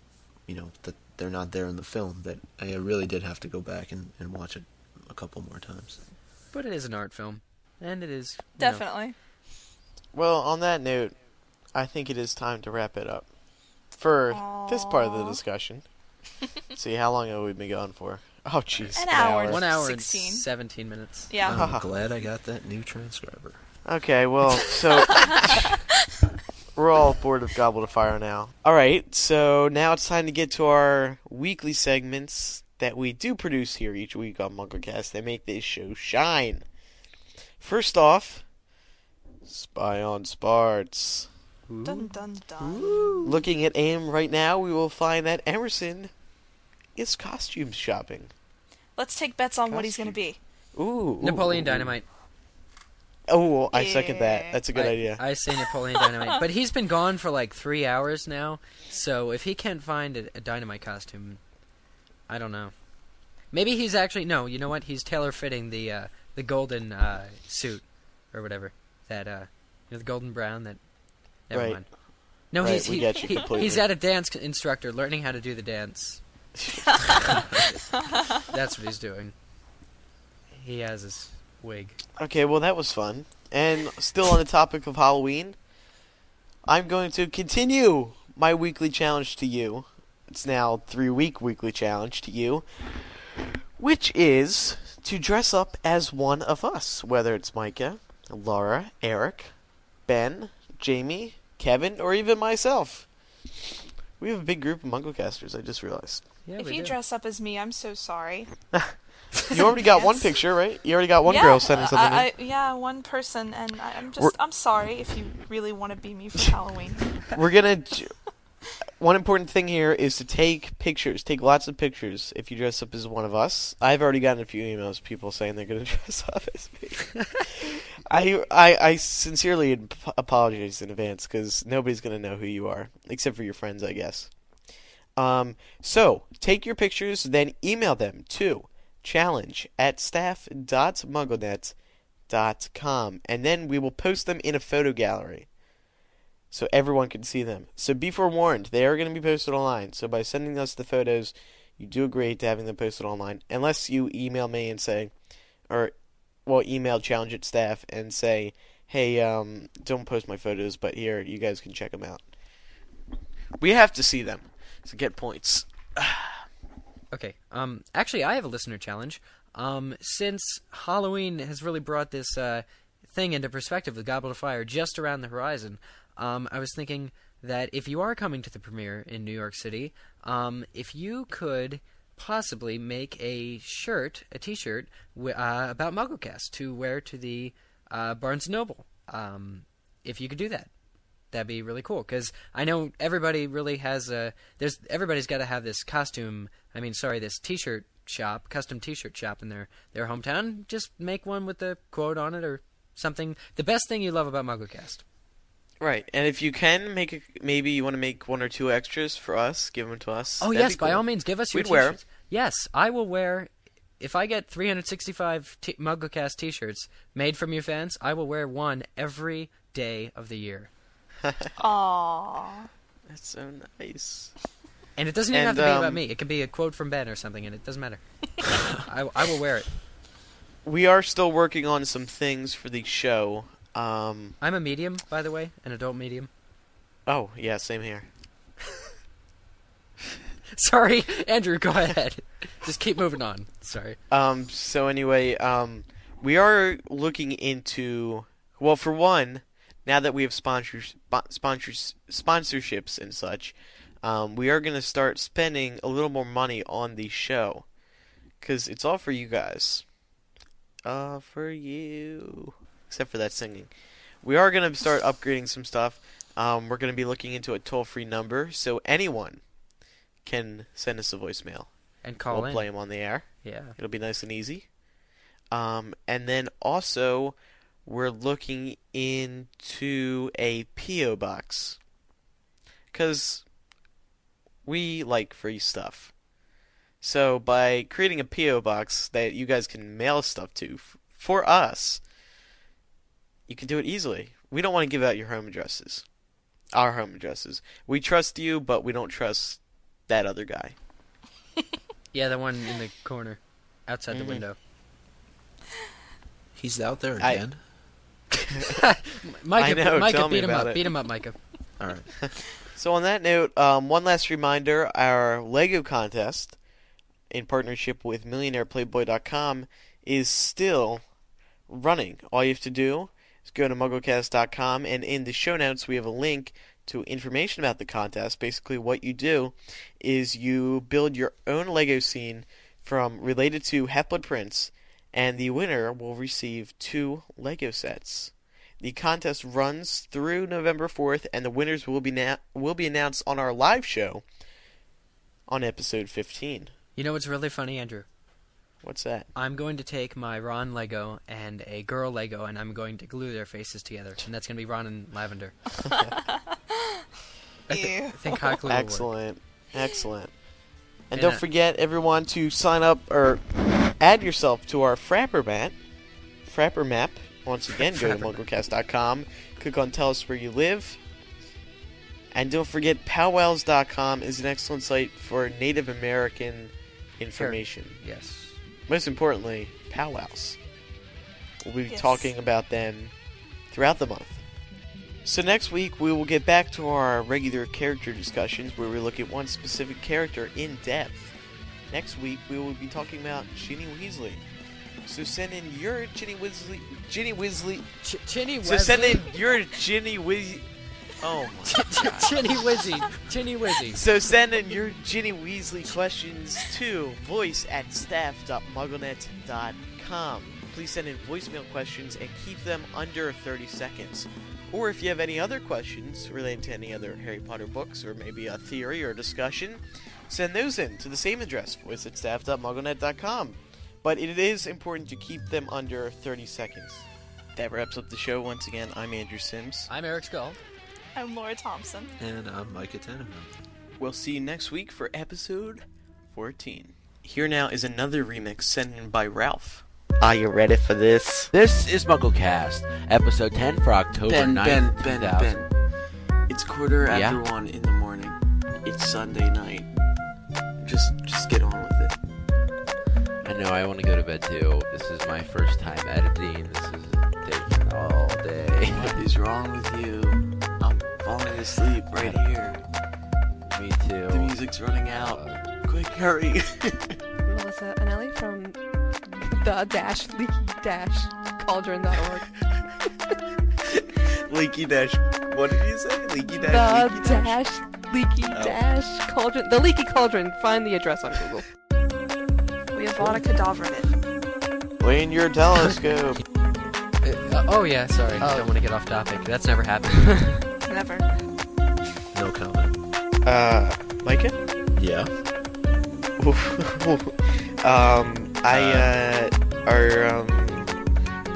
Speaker 4: you know that they're not there in the film. That I really did have to go back and, and watch it a couple more times.
Speaker 2: But it is an art film, and it is you know,
Speaker 3: Definitely.
Speaker 1: Well, on that note, I think it is time to wrap it up for this part of the discussion. See, how long have we been going for? Oh, jeez.
Speaker 3: An hour.
Speaker 2: one hour
Speaker 3: 16.
Speaker 2: and seventeen minutes.
Speaker 3: Yeah.
Speaker 4: I'm glad I got that new transcriber.
Speaker 1: Okay, well, so we're all bored of Gobble to Fire now. All right, so now it's time to get to our weekly segments that we do produce here each week on MuggleCast that make this show shine. First off, Spy on Spartz.
Speaker 3: Dun dun dun.
Speaker 1: Looking at AIM right now, we will find that Emerson is costume shopping.
Speaker 3: Let's take bets on what he's going to be.
Speaker 1: Ooh, ooh,
Speaker 2: Napoleon. Dynamite.
Speaker 1: Oh, I second that. That's a good
Speaker 2: I,
Speaker 1: idea.
Speaker 2: I say Napoleon Dynamite, but he's been gone for like three hours now. So if he can't find a, a Dynamite costume, I don't know. Maybe he's actually no. You know what? He's tailor fitting the uh, the golden uh, suit or whatever that uh, you know, the golden brown. That never
Speaker 1: Right.
Speaker 2: mind. No,
Speaker 1: Right,
Speaker 2: he's he,
Speaker 1: get you
Speaker 2: he-
Speaker 1: completely.
Speaker 2: he's at a dance instructor learning how to do the dance. That's what he's doing. He has his wig.
Speaker 1: Okay, well that was fun. And still on the topic of Halloween, I'm going to continue my weekly challenge to you. It's now three week weekly challenge to you, which is to dress up as one of us, whether it's Micah, Laura, Eric, Ben, Jamie, Kevin, or even myself. We have a big group of MuggleCasters. I just realized.
Speaker 2: Yeah,
Speaker 3: if you
Speaker 2: do.
Speaker 3: dress up as me, I'm so sorry.
Speaker 1: You already got one picture, right? You already got one
Speaker 3: yeah,
Speaker 1: girl sending something. in.
Speaker 3: I, I, yeah, one person, and I, I'm just,
Speaker 1: We're-
Speaker 3: I'm sorry if you really want to be me for Halloween.
Speaker 1: We're gonna. One important thing here is to take pictures. Take lots of pictures if you dress up as one of us. I've already gotten a few emails, people saying they're gonna dress up as me. I, I, I sincerely apologize in advance because nobody's gonna know who you are except for your friends, I guess. Um, so take your pictures, then email them to challenge at staff.mugglenet.com, and then we will post them in a photo gallery so everyone can see them. So be forewarned, they are going to be posted online. So by sending us the photos, you do agree to having them posted online, unless you email me and say, or well, email challenge at staff and say, hey, um, don't post my photos, but here you guys can check them out. We have to see them to get points.
Speaker 2: Okay. Um. Actually, I have a listener challenge. Um. Since Halloween has really brought this uh thing into perspective, the Goblet of Fire just around the horizon. Um. I was thinking that if you are coming to the premiere in New York City, um, if you could possibly make a shirt, a T-shirt wi- uh, about MuggleCast to wear to the uh, Barnes Noble. Um, if you could do that, that'd be really cool. Because I know everybody really has a. There's everybody's got to have this costume. I mean, sorry, this T-shirt shop, custom T-shirt shop in their their hometown. Just make one with the quote on it or something. The best thing you love about MuggleCast.
Speaker 1: Right, and if you can make a, maybe you want to make one or two extras for us, give them to us.
Speaker 2: Oh
Speaker 1: That'd
Speaker 2: yes,
Speaker 1: be
Speaker 2: by all means, give us your
Speaker 1: We'd wear 'em.
Speaker 2: t-shirts. Yes, I will wear. If I get 365 t- MuggleCast T-shirts made from you fans, I will wear one every day of the year.
Speaker 3: Aww.
Speaker 1: That's so nice.
Speaker 2: And it doesn't even
Speaker 1: And,
Speaker 2: have to be about
Speaker 1: um,
Speaker 2: me. It can be a quote from Ben or something, and it doesn't matter. I, I will wear it.
Speaker 1: We are still working on some things for the show. Um,
Speaker 2: I'm a medium, by the way, an adult medium.
Speaker 1: oh yeah, same here.
Speaker 2: Sorry, Andrew, go ahead. Just keep moving on. Sorry.
Speaker 1: Um, so anyway, um, we are looking into well, for one, now that we have sponsors, spo- sponsors, sponsorships and such, um, we are going to start spending a little more money on the show because it's all for you guys. Uh, for you, except for that singing. We are going to start upgrading some stuff. Um, we're going to be looking into a toll-free number, so anyone can send us a voicemail.
Speaker 2: And call
Speaker 1: we'll
Speaker 2: in.
Speaker 1: play them on the air.
Speaker 2: Yeah.
Speaker 1: It'll be nice and easy. Um, and then also, we're looking into a P.O. box. Because we like free stuff. So, by creating a P.O. box that you guys can mail stuff to f- for us, you can do it easily. We don't want to give out your home addresses. Our home addresses. We trust you, but we don't trust that other guy.
Speaker 2: Yeah, the one in the corner, outside
Speaker 1: Mhm.
Speaker 2: the window.
Speaker 4: He's out there
Speaker 1: I-
Speaker 4: again.
Speaker 2: Micah,
Speaker 1: I know,
Speaker 2: Micah,
Speaker 1: tell me
Speaker 2: beat him
Speaker 1: about
Speaker 2: up.
Speaker 1: it.
Speaker 2: Beat him up, Micah.
Speaker 4: All right.
Speaker 1: So on that note, um, one last reminder: our Lego contest, in partnership with MillionairePlayboy.com, is still running. All you have to do is go to MuggleCast.com, and in the show notes we have a link to information about the contest. Basically, what you do is you build your own Lego scene from related to Half-Blood Prince, and the winner will receive two Lego sets. The contest runs through November 4th, and the winners will be na- will be announced on our live show on episode 15.
Speaker 2: You know what's really funny, Andrew?
Speaker 1: What's that?
Speaker 2: I'm going to take my Ron Lego and a girl Lego, and I'm going to glue their faces together, and that's going to be Ron and Lavender. I, thi- I think hot glue will work.
Speaker 1: Excellent, excellent. And
Speaker 2: And,
Speaker 1: don't
Speaker 2: uh,
Speaker 1: forget, everyone, to sign up or add yourself to our Frappr map. Frappr map. Once again, go to
Speaker 2: Frappr map.
Speaker 1: MuggleCast.com, click on Tell Us Where You Live. And don't forget, powwows.com is an excellent site for Native American information.
Speaker 2: Yes.
Speaker 1: most importantly, powwows. We'll be
Speaker 3: Yes.
Speaker 1: talking about them throughout the month. So next week we will get back to our regular character discussions where we look at one specific character in depth. Next week we will be talking about Ginny Weasley. So send in your Ginny Weasley, Ginny Weasley.
Speaker 2: Ch- Chinny
Speaker 1: So send in your Ginny Weasley. Oh my god.
Speaker 2: Chinny Wizzy. Chinny Wizzy.
Speaker 1: So send in your Ginny Weasley questions to voice at staff.mugglenet.com. Please send in voicemail questions and keep them under 30 seconds. Or if you have any other questions related to any other Harry Potter books or maybe a theory or discussion, send those in to the same address, voice at staff.mugglenet.com. But it is important to keep them under 30 seconds. That wraps up the show. Once again, I'm Andrew Sims.
Speaker 2: I'm Eric Scull.
Speaker 3: I'm Laura Thompson.
Speaker 4: And I'm Micah Tenenbaum.
Speaker 1: We'll see you next week for episode 14. Here now is another remix sent in by Ralph. Are you ready for this?
Speaker 5: This is MuggleCast, episode 10 for October 9th, 2000.
Speaker 1: It's quarter after
Speaker 5: Yeah?
Speaker 1: one in the morning. It's Sunday night. Just, just get on with it.
Speaker 5: I know I want to go to bed too. This is my first time editing. This is taking all day.
Speaker 1: What is wrong with you? I'm falling asleep right here.
Speaker 5: Me too.
Speaker 1: The music's running out. Uh, Quick, hurry!
Speaker 6: Melissa Anelli from the dash leaky dash cauldron.org.
Speaker 1: Leaky dash. What did you say? Leaky
Speaker 6: The
Speaker 1: dash. leaky dash.
Speaker 6: dash leaky
Speaker 1: Oh.
Speaker 6: dash cauldron. The leaky cauldron. Find the address on Google.
Speaker 3: We have Vada Kedavra in it.
Speaker 1: Lean your telescope.
Speaker 2: Uh, oh yeah, sorry.
Speaker 6: Oh.
Speaker 2: Don't want to get off topic. That's never happened.
Speaker 3: Never.
Speaker 4: No comment.
Speaker 1: Uh, Micah?
Speaker 4: Yeah.
Speaker 1: um, I, uh, are, um,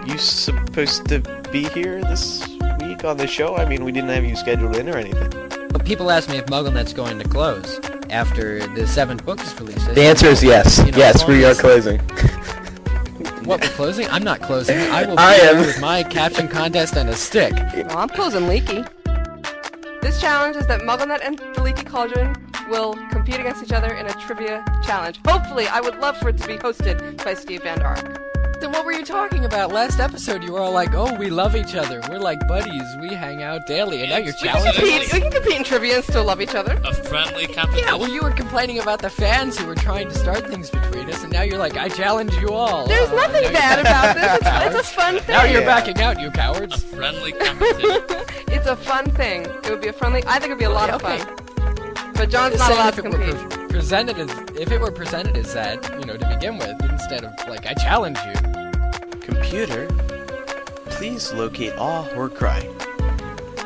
Speaker 1: you supposed to be here this week on the show? I mean, we didn't have you scheduled in or anything.
Speaker 2: but people ask me if MuggleNet's going to close after the seventh book is released.
Speaker 1: The answer is yes.
Speaker 2: You know,
Speaker 1: yes, we are closing.
Speaker 2: What, we're closing? I'm not closing. I will be
Speaker 1: I am.
Speaker 2: with my caption contest and a stick.
Speaker 6: Well, I'm closing Leaky. This challenge is that MuggleNet and the Leaky Cauldron will compete against each other in a trivia challenge. Hopefully, I would love for it to be hosted by Steve Vander Ark.
Speaker 2: Then what were you talking about? Last episode, you were all like, "Oh, we love each other. We're like buddies. We hang out daily." And now you're
Speaker 6: We can,
Speaker 2: challenging.
Speaker 6: compete, we can compete in trivia and still love each other.
Speaker 7: A friendly competition.
Speaker 2: Yeah, well, you were complaining about the fans who were trying to start things between us, and now you're like, "I challenge you all."
Speaker 6: There's
Speaker 2: Oh,
Speaker 6: nothing
Speaker 2: you're
Speaker 6: bad about this. It's, it's a fun thing.
Speaker 2: Now you're
Speaker 1: Yeah.
Speaker 2: backing out, you cowards.
Speaker 7: A
Speaker 2: cowards.
Speaker 7: friendly competition.
Speaker 6: it's a fun thing. It would be a friendly. I think it'd be a lot of
Speaker 2: Okay.
Speaker 6: fun. But John's
Speaker 2: Just
Speaker 6: not
Speaker 2: saying
Speaker 6: allowed
Speaker 2: if
Speaker 6: to compete.
Speaker 2: Pre- presented as if it were presented as that, you know, to begin with, instead of like, "I challenge you."
Speaker 1: Computer, please locate all Horcrux.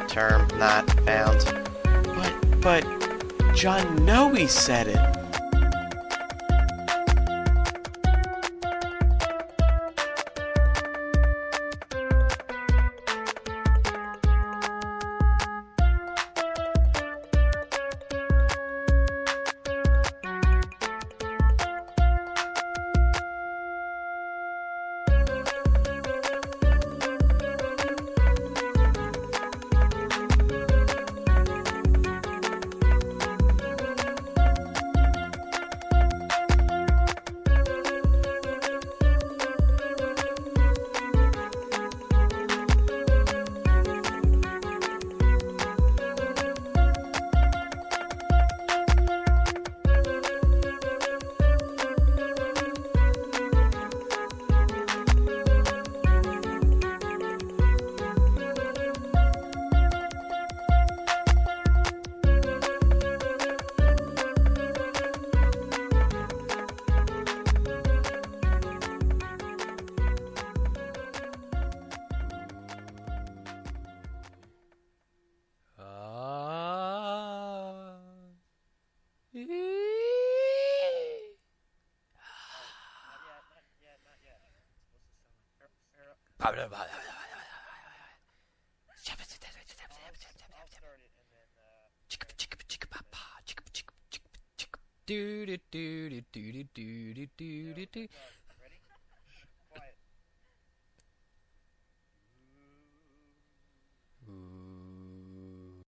Speaker 1: Term not found. But, but, John Noe said it.
Speaker 2: Do do do do do